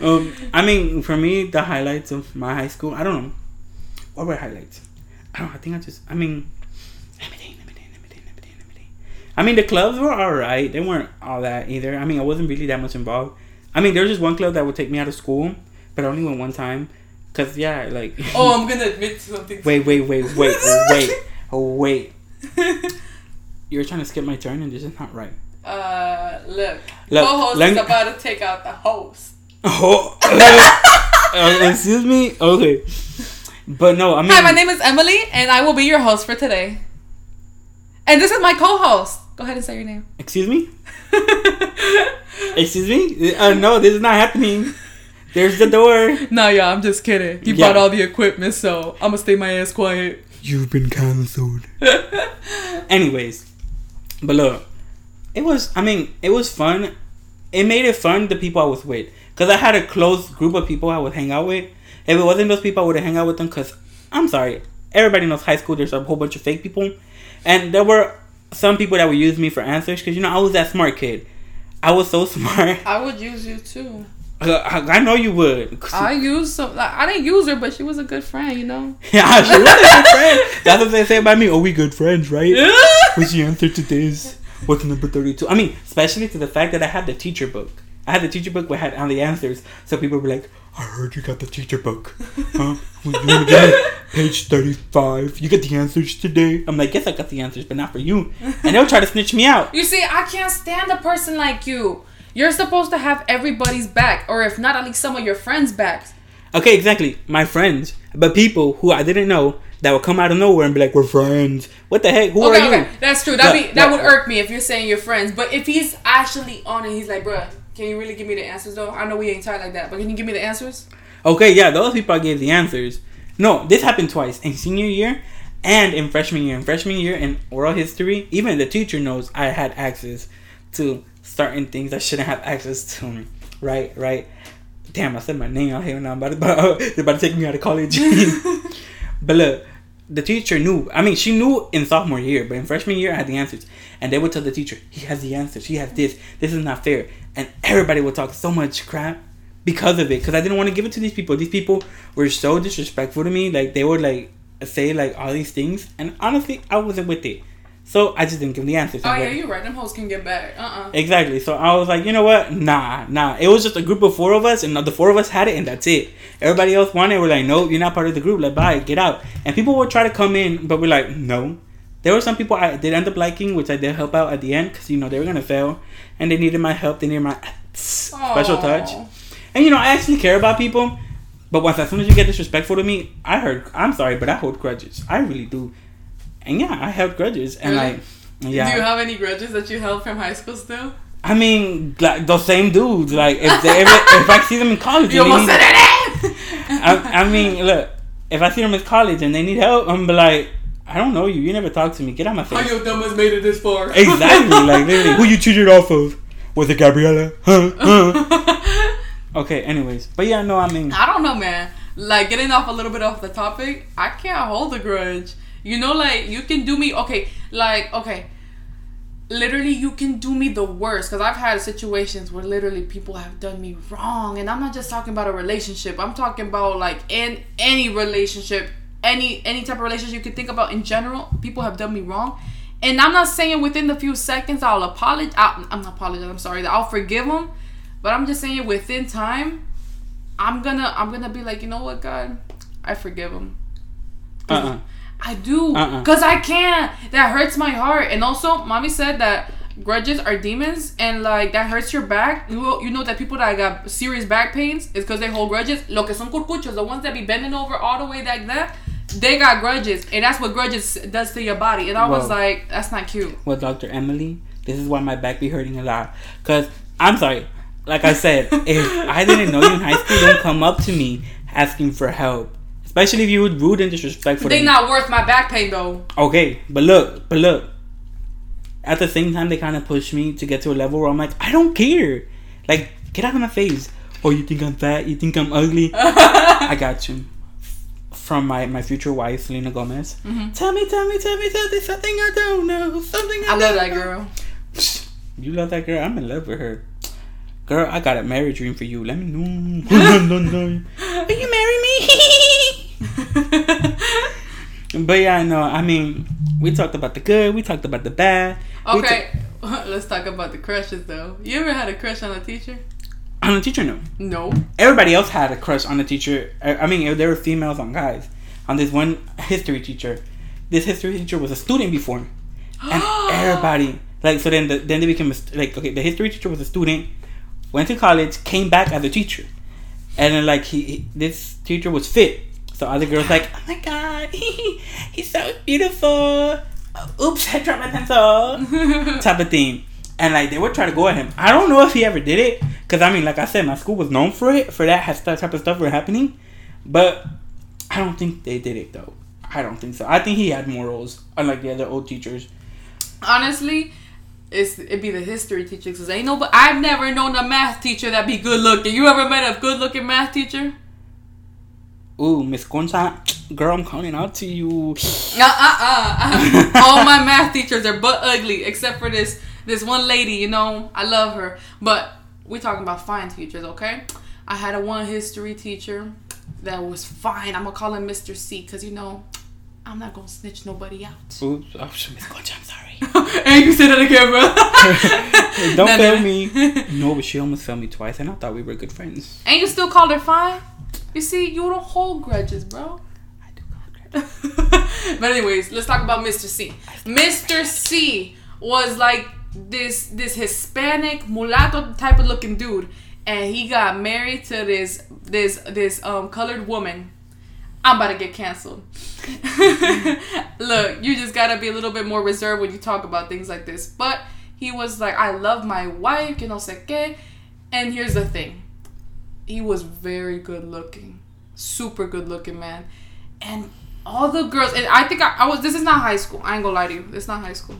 [SPEAKER 1] um, I mean, for me, the highlights of my high school. I don't know. What were highlights? I don't. know, I think I just. I mean. Let me think. Let me think. Let me think. Let me think. Let me think. I mean, the clubs were alright. They weren't all that either. I mean, I wasn't really that much involved. I mean, there was just one club that would take me out of school, but I only went one time. Cause yeah, like. (laughs)
[SPEAKER 2] oh i'm gonna admit something
[SPEAKER 1] Wait, wait, wait, wait, wait, (laughs) oh wait. (laughs) You're trying to skip my turn, and this is not right.
[SPEAKER 2] uh look,
[SPEAKER 1] Look,
[SPEAKER 2] co-host
[SPEAKER 1] let
[SPEAKER 2] is about to take out the host
[SPEAKER 1] Oh, uh, excuse me. Okay. But no, I mean,
[SPEAKER 2] Hi, my name is Emily, and I will be your host for today. And this is my co-host. Go ahead and say your name.
[SPEAKER 1] excuse me, (laughs) excuse me. Uh, no, this is not happening. There's the door. (laughs)
[SPEAKER 2] no, yeah, I'm just kidding. He
[SPEAKER 1] Yeah.
[SPEAKER 2] brought all the equipment, so I'm gonna stay my ass quiet.
[SPEAKER 1] You've been cancelled. (laughs) Anyways, but look, it was. I mean, it was fun. It made it fun. The people I was with, cause I had a close group of people I would hang out with. If it wasn't those people, I would hang out with them. Cause I'm sorry, everybody knows high school. There's a whole bunch of fake people, and there were some people that would use me for answers. Cause you know I was that smart kid. I was so (laughs) smart.
[SPEAKER 2] I would use you too.
[SPEAKER 1] Uh, I, I know you would. (laughs)
[SPEAKER 2] I used some. Like, I didn't use her, but she was a good friend, you know. (laughs)
[SPEAKER 1] yeah, she was a good friend. That's what they say about me. Oh, we good friends, right? What's the answer to this? What's number 32? I mean, especially to the fact that I had the teacher book. I had the teacher book where I had all the answers. So people were like, I heard you got the teacher book. Huh? You want to get it? Page 35. You get the answers today? I'm like, yes, I got the answers, but not for you. And they'll try to snitch me out.
[SPEAKER 2] You see, I can't stand a person like you. You're supposed to have everybody's back, or if not, at least some of your friends' backs.
[SPEAKER 1] Okay, exactly. My friends. But people who I didn't know that would come out of nowhere and be like, we're friends. What the heck? Who
[SPEAKER 2] Okay,
[SPEAKER 1] are you?
[SPEAKER 2] okay, that's true. That be that would irk me if you're saying you're friends. But if he's actually on it, he's like, bruh, can you really give me the answers though? I know we ain't tight like that, but can you give me the answers?
[SPEAKER 1] Okay, yeah, those people I gave the answers. No, this happened twice in senior year and in freshman year. In freshman year in oral history, even the teacher knows I had access to certain things I shouldn't have access to. Right, right. Damn, I said my name out here now. I'm about (laughs) to, they're about to take me out of college. (laughs) but look, the teacher knew. I mean, she knew in sophomore year, but in freshman year, I had the answers. And they would tell the teacher, he has the answers. He has this. This is not fair. And everybody would talk so much crap because of it. Because I didn't want to give it to these people. These people were so disrespectful to me. Like, they would, like, say, like, all these things. And honestly, I wasn't with it. So I just didn't give them the answers.
[SPEAKER 2] Oh yeah, you're right. Them hoes can get back. Uh uh
[SPEAKER 1] Exactly. So I was like, you know what? Nah, nah. It was just a group of four of us, and the four of us had it, and that's it. Everybody else wanted. We're like, no, you're not part of the group. Like, bye, get out. And people would try to come in, but we're like, no. There were some people I did end up liking, which I did help out at the end, because you know they were gonna fail, and they needed my help. They needed my special touch. And you know, I actually care about people. But once, as soon as you get disrespectful to me, I heard. I'm sorry, but I hold grudges. I really do. And yeah, I held grudges, and
[SPEAKER 2] Really?
[SPEAKER 1] like, yeah.
[SPEAKER 2] Do you have any grudges that you held from high school still?
[SPEAKER 1] I mean, like those same dudes. Like if they ever, if I see them in college,
[SPEAKER 2] You almost
[SPEAKER 1] need,
[SPEAKER 2] said it. Eh?
[SPEAKER 1] I, I mean, look, if I see them in college and they need help, I'm be like, I don't know you. You never talk to me. Get out of my
[SPEAKER 2] How
[SPEAKER 1] face.
[SPEAKER 2] your dumb has made it this far?
[SPEAKER 1] Exactly. like literally, who you cheated off of? Was it Gabriella? Huh? Huh? (laughs) okay. Anyways, but yeah, no, I mean,
[SPEAKER 2] I don't know, man. Like getting off a little bit off the topic, I can't hold a grudge. You know, like you can do me okay, like okay. Literally, you can do me the worst because I've had situations where literally people have done me wrong, and I'm not just talking about a relationship. I'm talking about like in any relationship, any any type of relationship you could think about in general. People have done me wrong, and I'm not saying within the few seconds I'll apologize. I'm not apologize. I'm sorry I'll forgive them, but I'm just saying within time. I'm gonna I'm gonna be like, you know what, God, I forgive him.
[SPEAKER 1] uh-uh.
[SPEAKER 2] I do,
[SPEAKER 1] Uh-uh.
[SPEAKER 2] cause I can't. That hurts my heart. And also, mommy said that grudges are demons, and like that hurts your back. You know, you know that people that got serious back pains is because they hold grudges. Lo que son curcuchos, the ones that be bending over all the way like that, they got grudges, and that's what grudges does to your body. And I was like, that's not cute.
[SPEAKER 1] Well, Dr. Emily, this is why my back be hurting a lot. Cause I'm sorry. Like I said, if I didn't know you in high school, don't come up to me asking for help. Especially if you were rude and disrespectful.
[SPEAKER 2] They
[SPEAKER 1] me.
[SPEAKER 2] not worth my back pain though.
[SPEAKER 1] Okay, but look, but look. At the same time, they kind of push me to get to a level where I'm like, I don't care. Like, get out of my face. Oh, you think I'm fat? You think I'm ugly? (laughs) I got you. From my, my future wife, Selena Gomez. Mm-hmm. Tell me, tell me, tell me, tell me something I don't know. Something I,
[SPEAKER 2] I love that
[SPEAKER 1] know.
[SPEAKER 2] girl.
[SPEAKER 1] You love that girl? I'm in love with her. Girl, I got a marriage dream for you. Let me know. (laughs) (laughs) Will you marry me? (laughs) but yeah, no, I mean, we talked about the good, we talked about the bad.
[SPEAKER 2] Okay, (laughs) let's talk about the crushes though. You ever had a crush on a teacher?
[SPEAKER 1] on a teacher, no.
[SPEAKER 2] No.
[SPEAKER 1] Everybody else had a crush on the teacher. I I mean, there were females on guys. On this one history teacher, this history teacher was a student before, and (gasps) everybody like so. Then the, then they became a, st- like okay. The history teacher was a student, went to college, came back as a teacher, and then like he, he this teacher was fit, So other girls like, oh my god, (laughs) he's so beautiful. Oops, I dropped my pencil. (laughs) type of thing. And like they would try to go at him. I don't know if he ever did it, cause I mean, like I said, my school was known for it, for that type of stuff were happening. But I don't think they did it though. I don't think so. I think he had morals, unlike the other old teachers.
[SPEAKER 2] Honestly, it's it'd be the history teacher because ain't no. But I've never known a math teacher that be good looking. You ever met a good looking math teacher?
[SPEAKER 1] Ooh, Miss Concha, girl, I'm calling out to you.
[SPEAKER 2] Uh uh uh. All my math teachers are but ugly, except for this this one lady. You know, I love her, but we're talking about fine teachers, okay? I had a one history teacher that was fine. I'm gonna call him Mr. C, cause you know, I'm not gonna snitch nobody out.
[SPEAKER 1] Oops, oh, Miss Concha, I'm sorry. (laughs)
[SPEAKER 2] and you say that again,
[SPEAKER 1] bro. Don't fail me. (laughs) No, but she almost failed me twice, and I thought we were good friends.
[SPEAKER 2] And you still called her fine? You see, you don't hold grudges, bro. I do hold grudges. (laughs) but anyways, let's talk about Mr. C. Mr. C was like this this Hispanic mulatto type of looking dude, and he got married to this this this um colored woman. I'm about to get canceled. (laughs) Look, you just gotta be a little bit more reserved when you talk about things like this. But he was like, I love my wife, que no sé qué. And here's the thing he was very good looking, super good looking man, and all the girls. And I think I, I was. This is not high school. I ain't gonna lie to you. It's not high school.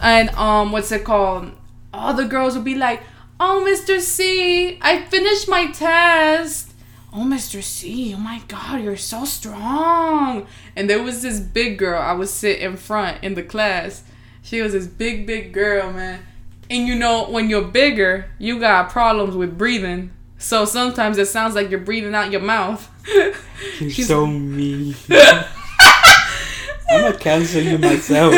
[SPEAKER 2] And um, what's it called? All the girls would be like, "Oh, Mr. C, I finished my test." Oh, Mr. C, oh my God, you're so strong. And there was this big girl. I would sit in front in the class. She was this big, big girl, man. And you know, when you're bigger, you got problems with breathing. So sometimes it sounds like you're breathing out your mouth.
[SPEAKER 1] You're She's so (laughs) mean. (laughs) I'm gonna cancel you myself.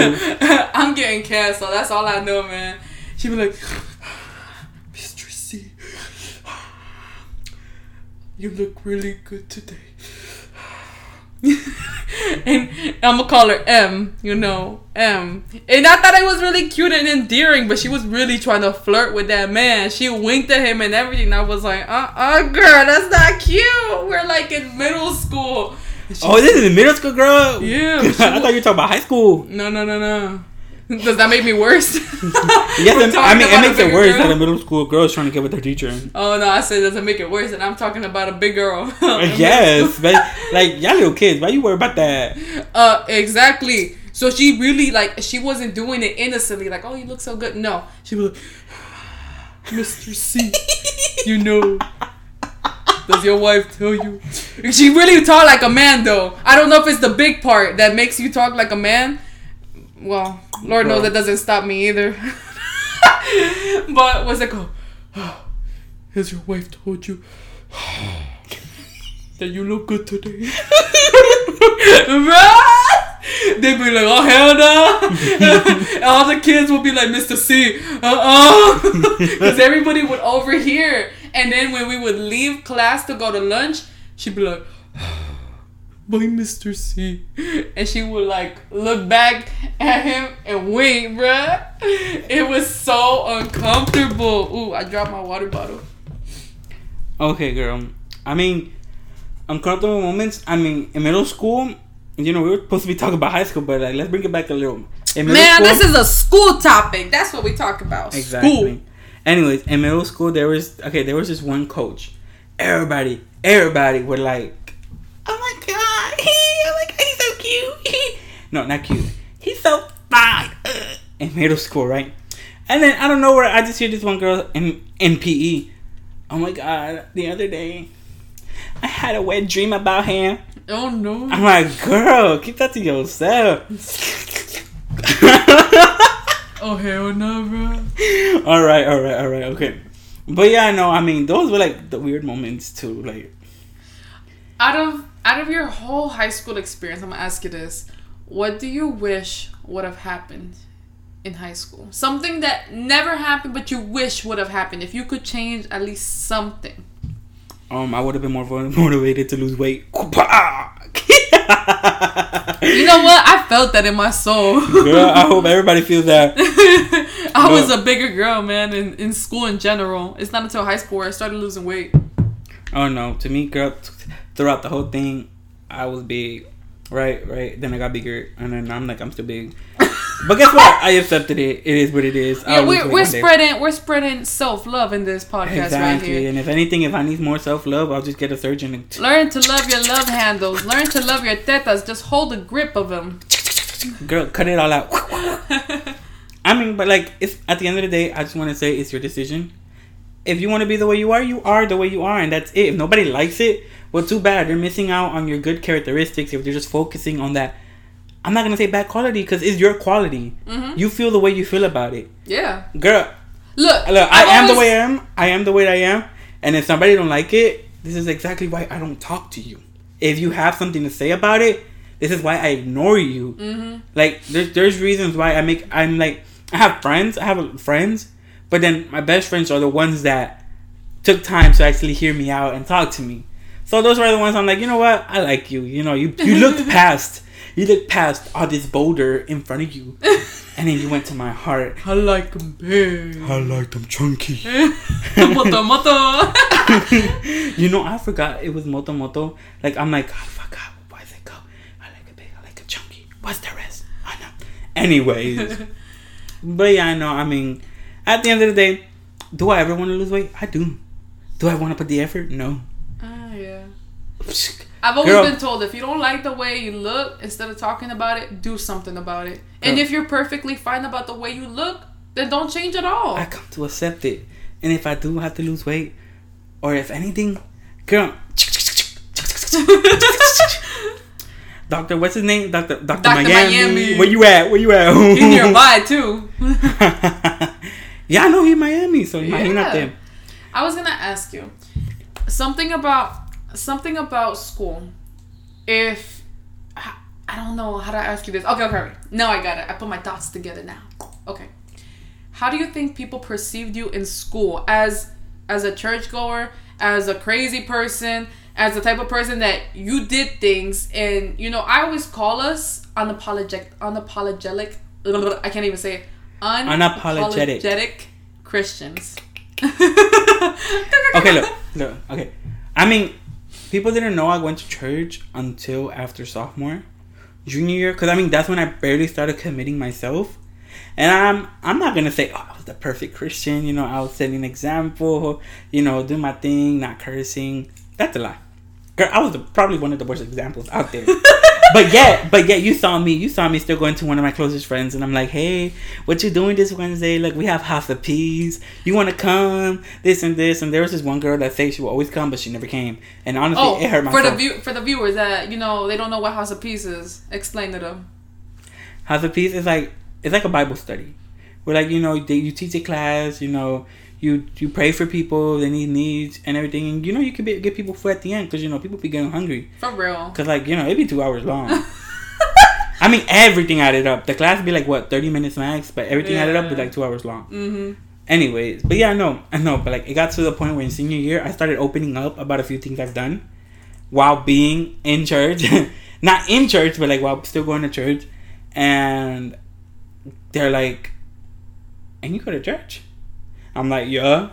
[SPEAKER 2] I'm getting canceled. That's all I know, man. She'd be like, (sighs) Mr. C, (sighs) you look really good today. (sighs) (laughs) and I'm gonna call her M, you know, M. And I thought it was really cute and endearing, but she was really trying to flirt with that man. She winked at him and everything. I was like, uh uh, girl, that's not cute. We're like in middle school.
[SPEAKER 1] oh, this is a middle school, girl?
[SPEAKER 2] Yeah. (laughs)
[SPEAKER 1] I thought you were talking about high school.
[SPEAKER 2] No, no, no, no. Does that make me worse? (laughs)
[SPEAKER 1] yes, I mean it makes it worse girl? that a middle school girl is trying to get with her teacher.
[SPEAKER 2] Oh no, I said doesn't make it worse, and I'm talking about a big girl. (laughs)
[SPEAKER 1] yes, but (laughs) like y'all little kids, why you worry about that?
[SPEAKER 2] Uh, exactly. So she really like she wasn't doing it innocently, like oh you look so good. No, she was like, (sighs) Mr. C, you know. Does your wife tell you? She really talk like a man though. I don't know if it's the big part that makes you talk like a man well, Lord knows that doesn't stop me either. (laughs) but what's it called? (sighs) Has your wife told you (sighs) that you look good today? (laughs) They'd be like, oh hell no! (laughs) All the kids would be like, Mr. C, uh uh Because everybody would overhear. And then when we would leave class to go to lunch, she'd be like, (sighs) by Mr. C. And she would like look back at him and wink, bruh. It was so uncomfortable. Ooh, I dropped my water bottle.
[SPEAKER 1] Okay, girl. I mean, uncomfortable moments. I mean, in middle school, you know, we were supposed to be talking about high school, but like, let's bring it back a little.
[SPEAKER 2] Man, school, this is a school topic. That's what we talk about. Exactly. School.
[SPEAKER 1] Anyways, in middle school, there was okay. There was this one coach. Everybody, everybody would like oh my god, oh my god, he's so cute. no, not cute. He's so fine. Uh, in middle school, right? And then I don't know where I just hear this one girl in in PE. Oh my god, the other day I had a wet dream about him.
[SPEAKER 2] Oh no.
[SPEAKER 1] I'm like, girl, keep that to yourself. (laughs)
[SPEAKER 2] oh hell no, bro.
[SPEAKER 1] All right, all right, all right, okay. But yeah, no, I mean those were like the weird moments too, like.
[SPEAKER 2] Out of out of your whole high school experience, I'm gonna ask you this: What do you wish would have happened in high school? Something that never happened, but you wish would have happened. If you could change at least something.
[SPEAKER 1] Um, I would have been more (laughs) motivated to lose weight. (laughs) you know
[SPEAKER 2] what? I felt that in my soul.
[SPEAKER 1] girl, I hope everybody feels that. (laughs)
[SPEAKER 2] I was a bigger girl, man, in, in school in general. It's not until high school where I started losing weight.
[SPEAKER 1] Oh no, to me, girl, throughout the whole thing, I was big. Right, right. Then I got bigger, and then I'm like, I'm still big. (laughs) but guess what? I accepted it. It is what it is.
[SPEAKER 2] Yeah, we're, we're spreading we're spreading self love in this podcast exactly. right here.
[SPEAKER 1] And if anything, if I need more self love, I'll just get a surgeon. And
[SPEAKER 2] Learn to love your love handles. Learn to love your tetas. Just hold the grip of them.
[SPEAKER 1] Girl, cut it all out. (laughs) I mean, but like, it's at the end of the day, I just want to say it's your decision. If you want to be the way you are, you are the way you are, and that's it. If nobody likes it, well, too bad. They're missing out on your good characteristics if they're just focusing on that. I'm not gonna say bad quality because it's your quality. Mm-hmm. You feel the way you feel about it.
[SPEAKER 2] Yeah.
[SPEAKER 1] Girl.
[SPEAKER 2] Look.
[SPEAKER 1] Look. I am always... the way I am. I am the way I am. And if somebody don't like it, this is exactly why I don't talk to you. If you have something to say about it, this is why I ignore you. Mm-hmm. Like there's there's reasons why I make I'm like I have friends. I have friends, but then my best friends are the ones that took time to actually hear me out and talk to me. So those were the ones I'm like, you know what? I like you. You know, you you looked (laughs) past you looked past all this boulder in front of you, and then you went to my heart. (laughs)
[SPEAKER 2] I like them big.
[SPEAKER 1] I like them chunky. (laughs)
[SPEAKER 2] moto moto.
[SPEAKER 1] you know, I forgot it was moto moto. Like I'm like, I forgot. Why does it go? I like it big. I like it chunky. What's the rest? I know. Anyways, but yeah, I know. I mean, at the end of the day, do I ever want to lose weight? I do. Do I want to put the effort? No. (laughs)
[SPEAKER 2] I've always Girl. been told if you don't like the way you look, instead of talking about it, do something about it. Girl. And if you're perfectly fine about the way you look, then don't change at all.
[SPEAKER 1] I come to accept it. And if I do have to lose weight, or if anything, girl. (laughs) Doctor, what's his name? Doctor Doctor Miami. Miami. Where you at? Where you at?
[SPEAKER 2] He's (laughs) nearby too.
[SPEAKER 1] yeah, I know he's Miami, so yeah. he's not there.
[SPEAKER 2] I was gonna ask you something about something about school. If I don't know how to ask you this. Okay, okay. Now I got it. I put my thoughts together now. Okay. How do you think people perceived you in school as as a churchgoer, as a crazy person, as the type of person that you did things and you know, I always call us unapologetic unapologetic I can't even say it.
[SPEAKER 1] Unapologetic.
[SPEAKER 2] unapologetic Christians. (laughs)
[SPEAKER 1] okay, look, look, okay. I mean, people didn't know I went to church until after sophomore, junior year. Cause I mean that's when I barely started committing myself. And I'm I'm not gonna say oh I was the perfect Christian. You know I was setting an example. You know doing my thing, not cursing. That's a lie. Girl, I was probably one of the worst examples out there. (laughs) but yet, but yet, you saw me. You saw me still going to one of my closest friends, and I'm like, "Hey, what you doing this Wednesday? Like, we have House of Peace. You want to come? This and this." And there was this one girl that said she would always come, but she never came. And honestly, oh, it hurt my
[SPEAKER 2] for
[SPEAKER 1] soul.
[SPEAKER 2] the view for the viewers that you know they don't know what House of Peace is. Explain to them.
[SPEAKER 1] House of Peace is like it's like a Bible study, where like you know they, you teach a class, you know you you pray for people they need needs and everything. And you know you can be, get people food at the end because you know people be getting hungry.
[SPEAKER 2] For real.
[SPEAKER 1] Because like you know it'd be two hours long. (laughs) I mean everything added up. The class would be like what 30 minutes max but everything yeah. added up be like two hours long. Mm-hmm. anyways but yeah i know i know but like it got to the point where in senior year i started opening up about a few things i've done while being in church. (laughs) Not in church but like while still going to church. And they're like and you go to church I'm like, yeah.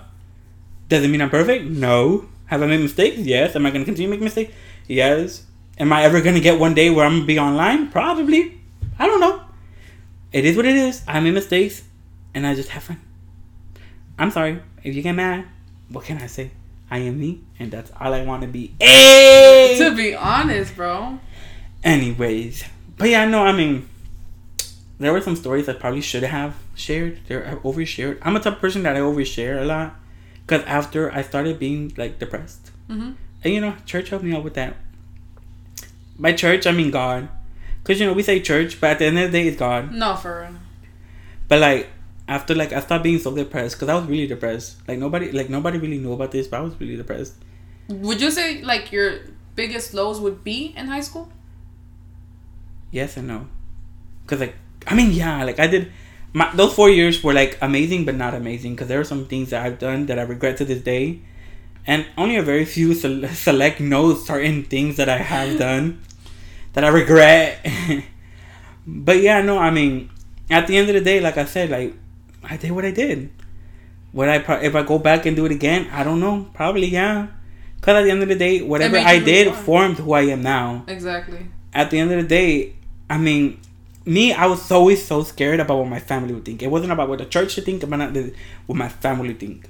[SPEAKER 1] Does it mean I'm perfect? No. Have I made mistakes? Yes. Am I going to continue to make mistakes? Yes. Am I ever going to get one day where I'm going to be online? Probably. I don't know. It is what it is. I made mistakes and I just have fun. I'm sorry. If you get mad, what can I say? I am me and that's all I want to be. Hey!
[SPEAKER 2] To be honest, bro.
[SPEAKER 1] Anyways. But yeah, no, I mean, there were some stories I probably should have shared. They're overshared. I'm a type of person that I overshare a lot. Because after I started being like depressed. Mm-hmm. And you know, church helped me out with that. By church, I mean God. Because you know, we say church, but at the end of the day, it's God.
[SPEAKER 2] No, for real.
[SPEAKER 1] But like, after like I stopped being so depressed because I was really depressed. Like nobody like nobody really knew about this, but I was really depressed.
[SPEAKER 2] Would you say like your biggest lows would be in high school?
[SPEAKER 1] Yes and no, because like I mean, yeah, like I did. My, those four years were like amazing, but not amazing because there are some things that I've done that I regret to this day, and only a very few select know certain things that I have (laughs) done that I regret. (laughs) but yeah, no, I mean, at the end of the day, like I said, like I did what I did. Would I pro- if I go back and do it again? I don't know. Probably yeah. Because at the end of the day, whatever I did formed who I am now.
[SPEAKER 2] Exactly.
[SPEAKER 1] At the end of the day, I mean, me, I was always so scared about what my family would think. It wasn't about what the church should think, but what my family would think.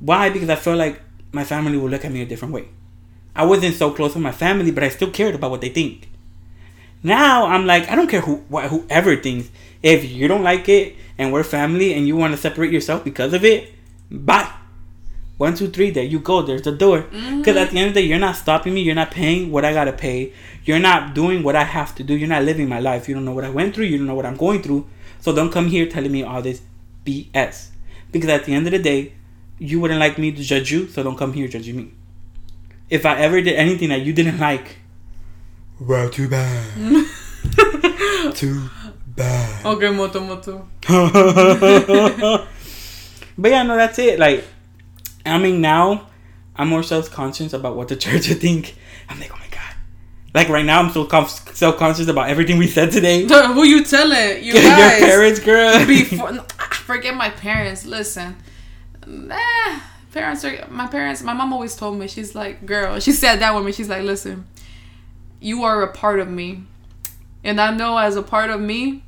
[SPEAKER 1] Why? Because I felt like my family would look at me a different way. I wasn't so close with my family, but I still cared about what they think. Now I'm like, I don't care who what, whoever thinks. If you don't like it and we're family and you want to separate yourself because of it, bye. One, two, three. There you go. There's the door. Because at the end of the day, you're not stopping me. You're not paying what I gotta pay. You're not doing what I have to do. You're not living my life. You don't know what I went through. You don't know what I'm going through. So don't come here telling me all this BS. Because at the end of the day, you wouldn't like me to judge you. So don't come here judging me. If I ever did anything that you didn't like, well, too bad. (laughs) too bad.
[SPEAKER 2] Okay, moto moto. (laughs)
[SPEAKER 1] but yeah, no, that's it. Like, I mean, now I'm more self conscious about what the (laughs) church would think. I'm like, oh my god. Like right now, I'm so conf- self conscious about everything we said today. (laughs)
[SPEAKER 2] Who you telling? (laughs) You guys.
[SPEAKER 1] Your parents, girl.
[SPEAKER 2] Before, no, forget my parents. Listen, eh, parents are my parents. My mom always told me she's like, girl. She said that with me. She's like, listen, you are a part of me, and I know as a part of me,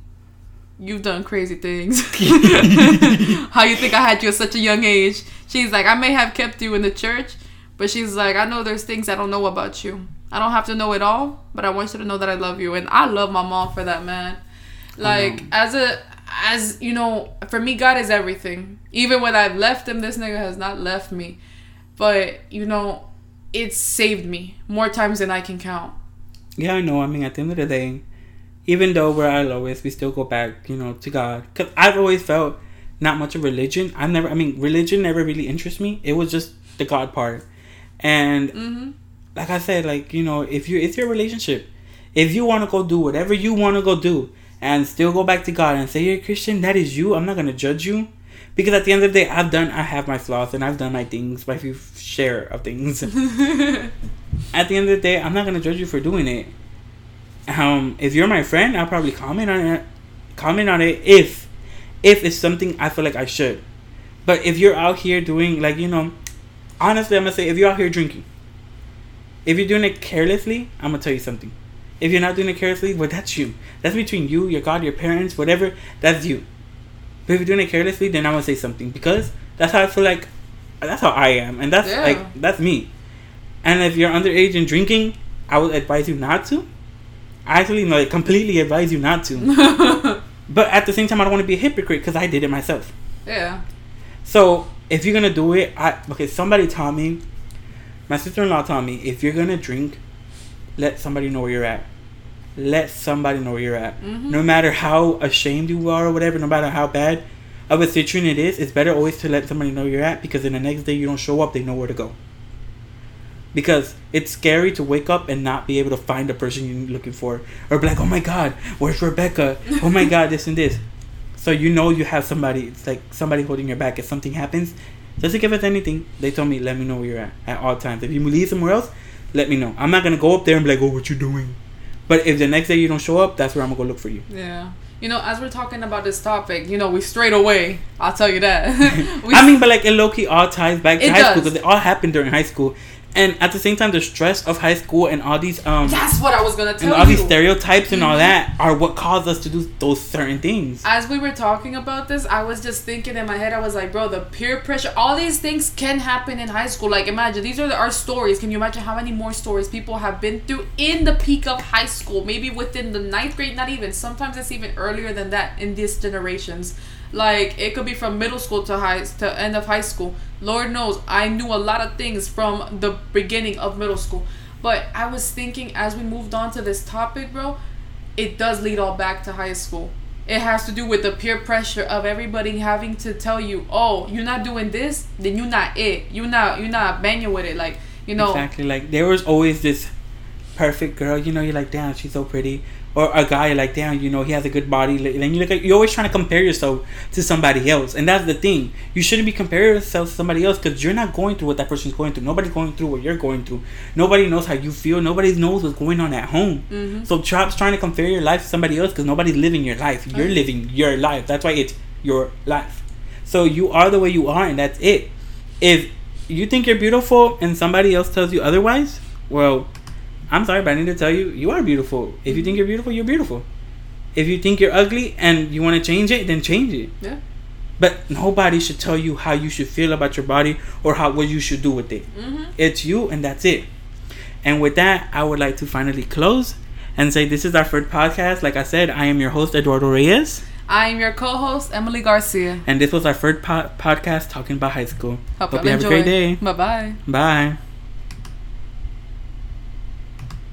[SPEAKER 2] you've done crazy things. (laughs) (laughs) How you think I had you at such a young age? She's like, I may have kept you in the church, but she's like, I know there's things I don't know about you. I don't have to know it all, but I want you to know that I love you, and I love my mom for that, man. Like as a as you know, for me, God is everything. Even when I've left him, this nigga has not left me. But you know, it's saved me more times than I can count.
[SPEAKER 1] Yeah, I know. I mean, at the end of the day, even though we're at lowest, we still go back, you know, to God. Cause I've always felt not much of religion. I never. I mean, religion never really interests me. It was just the God part, and
[SPEAKER 2] Mm-hmm.
[SPEAKER 1] like I said, like you know, if you it's your relationship, if you want to go do whatever you want to go do, and still go back to God and say you're a Christian, that is you. I'm not gonna judge you, because at the end of the day, I've done, I have my flaws, and I've done my things, my few share of things. (laughs) at the end of the day, I'm not gonna judge you for doing it. Um, if you're my friend, I'll probably comment on it, comment on it if, if it's something I feel like I should. But if you're out here doing like you know, honestly, I'm gonna say if you're out here drinking, if you're doing it carelessly, I'm gonna tell you something. If you're not doing it carelessly, well, that's you. That's between you, your God, your parents, whatever. That's you. But if you're doing it carelessly, then I'm gonna say something because that's how I feel like. That's how I am, and that's
[SPEAKER 2] Yeah.
[SPEAKER 1] like that's me. And if you're underage and drinking, I would advise you not to. I actually like completely advise you not to. (laughs) but at the same time, I don't want to be a hypocrite because I did it myself.
[SPEAKER 2] yeah.
[SPEAKER 1] So if you're gonna do it, I okay. Somebody taught me. My sister-in-law taught me if you're gonna drink, let somebody know where you're at. Let somebody know where you're at.
[SPEAKER 2] Mhm.
[SPEAKER 1] No matter how ashamed you are or whatever, no matter how bad of a situation it is, it's better always to let somebody know you're at because then the next day you don't show up, they know where to go. Because it's scary to wake up and not be able to find the person you're looking for, or be like, "Oh my God, where's Rebecca? Oh my God, this and this." So you know you have somebody. It's like somebody holding your back. If something happens, to give us anything, they told me, "Let me know where you're at at all times. If you leave somewhere else, let me know. I'm not gonna go up there and be like, "Oh, what you doing?" But if the next day you don't show up, that's where I'm gonna go look for you.
[SPEAKER 2] Yeah. You know, as we're talking about this topic, you know, we straight away. I'll tell you that. (laughs)
[SPEAKER 1] I mean, but like it low key all ties back to high school because it all happened during high school, and at the same time, the stress of high school and all these um
[SPEAKER 2] that's what I was gonna
[SPEAKER 1] and
[SPEAKER 2] tell
[SPEAKER 1] all
[SPEAKER 2] you.
[SPEAKER 1] these stereotypes and all
[SPEAKER 2] Mhm.
[SPEAKER 1] that are what caused us to do those certain things.
[SPEAKER 2] as we were talking about this, I was just thinking in my head, I was like, bro, the peer pressure, all these things can happen in high school. Like, imagine, these are the, our stories. Can you imagine how many more stories people have been through in the peak of high school? Maybe within the ninth grade, not even. Sometimes it's even earlier than that in these generations. Like, it could be from middle school to high to end of high school. Lord knows, I knew a lot of things from the beginning of middle school. But I was thinking as we moved on to this topic, bro, it does lead all back to high school. It has to do with the peer pressure of everybody having to tell you, "Oh, you're not doing this, then you're not it. You're not you're not banging with it." Like you know,
[SPEAKER 1] Exactly. Like there was always this perfect girl. You know, you're like, damn, she's so pretty. Or a guy, like, damn, you know, he has a good body. And you look at, you're always trying to compare yourself to somebody else, and that's the thing. You shouldn't be comparing yourself to somebody else because you're not going through what that person's going through. Nobody's going through what you're going through. Nobody knows how you feel. Nobody knows what's going on at home.
[SPEAKER 2] Mhm.
[SPEAKER 1] So stop trying to compare your life to somebody else because nobody's living your life. You're
[SPEAKER 2] Right.
[SPEAKER 1] living your life. That's why it's your life. So you are the way you are, and that's it. If you think you're beautiful and somebody else tells you otherwise, well, I'm sorry, but I need to tell you, you are beautiful. If you think you're beautiful, you're beautiful. If you think you're ugly and you want to change it, then change it.
[SPEAKER 2] Yeah.
[SPEAKER 1] But nobody should tell you how you should feel about your body or how what you should do with it.
[SPEAKER 2] Mm-hmm.
[SPEAKER 1] It's you, and that's it. And with that, I would like to finally close and say this is our third podcast. Like I said, I am your host Eduardo Reyes,
[SPEAKER 2] I am your co-host Emily Garcia.
[SPEAKER 1] and this was our third po- podcast talking about high school.
[SPEAKER 2] Hope,
[SPEAKER 1] Hope you have a great day.
[SPEAKER 2] Bye bye.
[SPEAKER 1] Bye.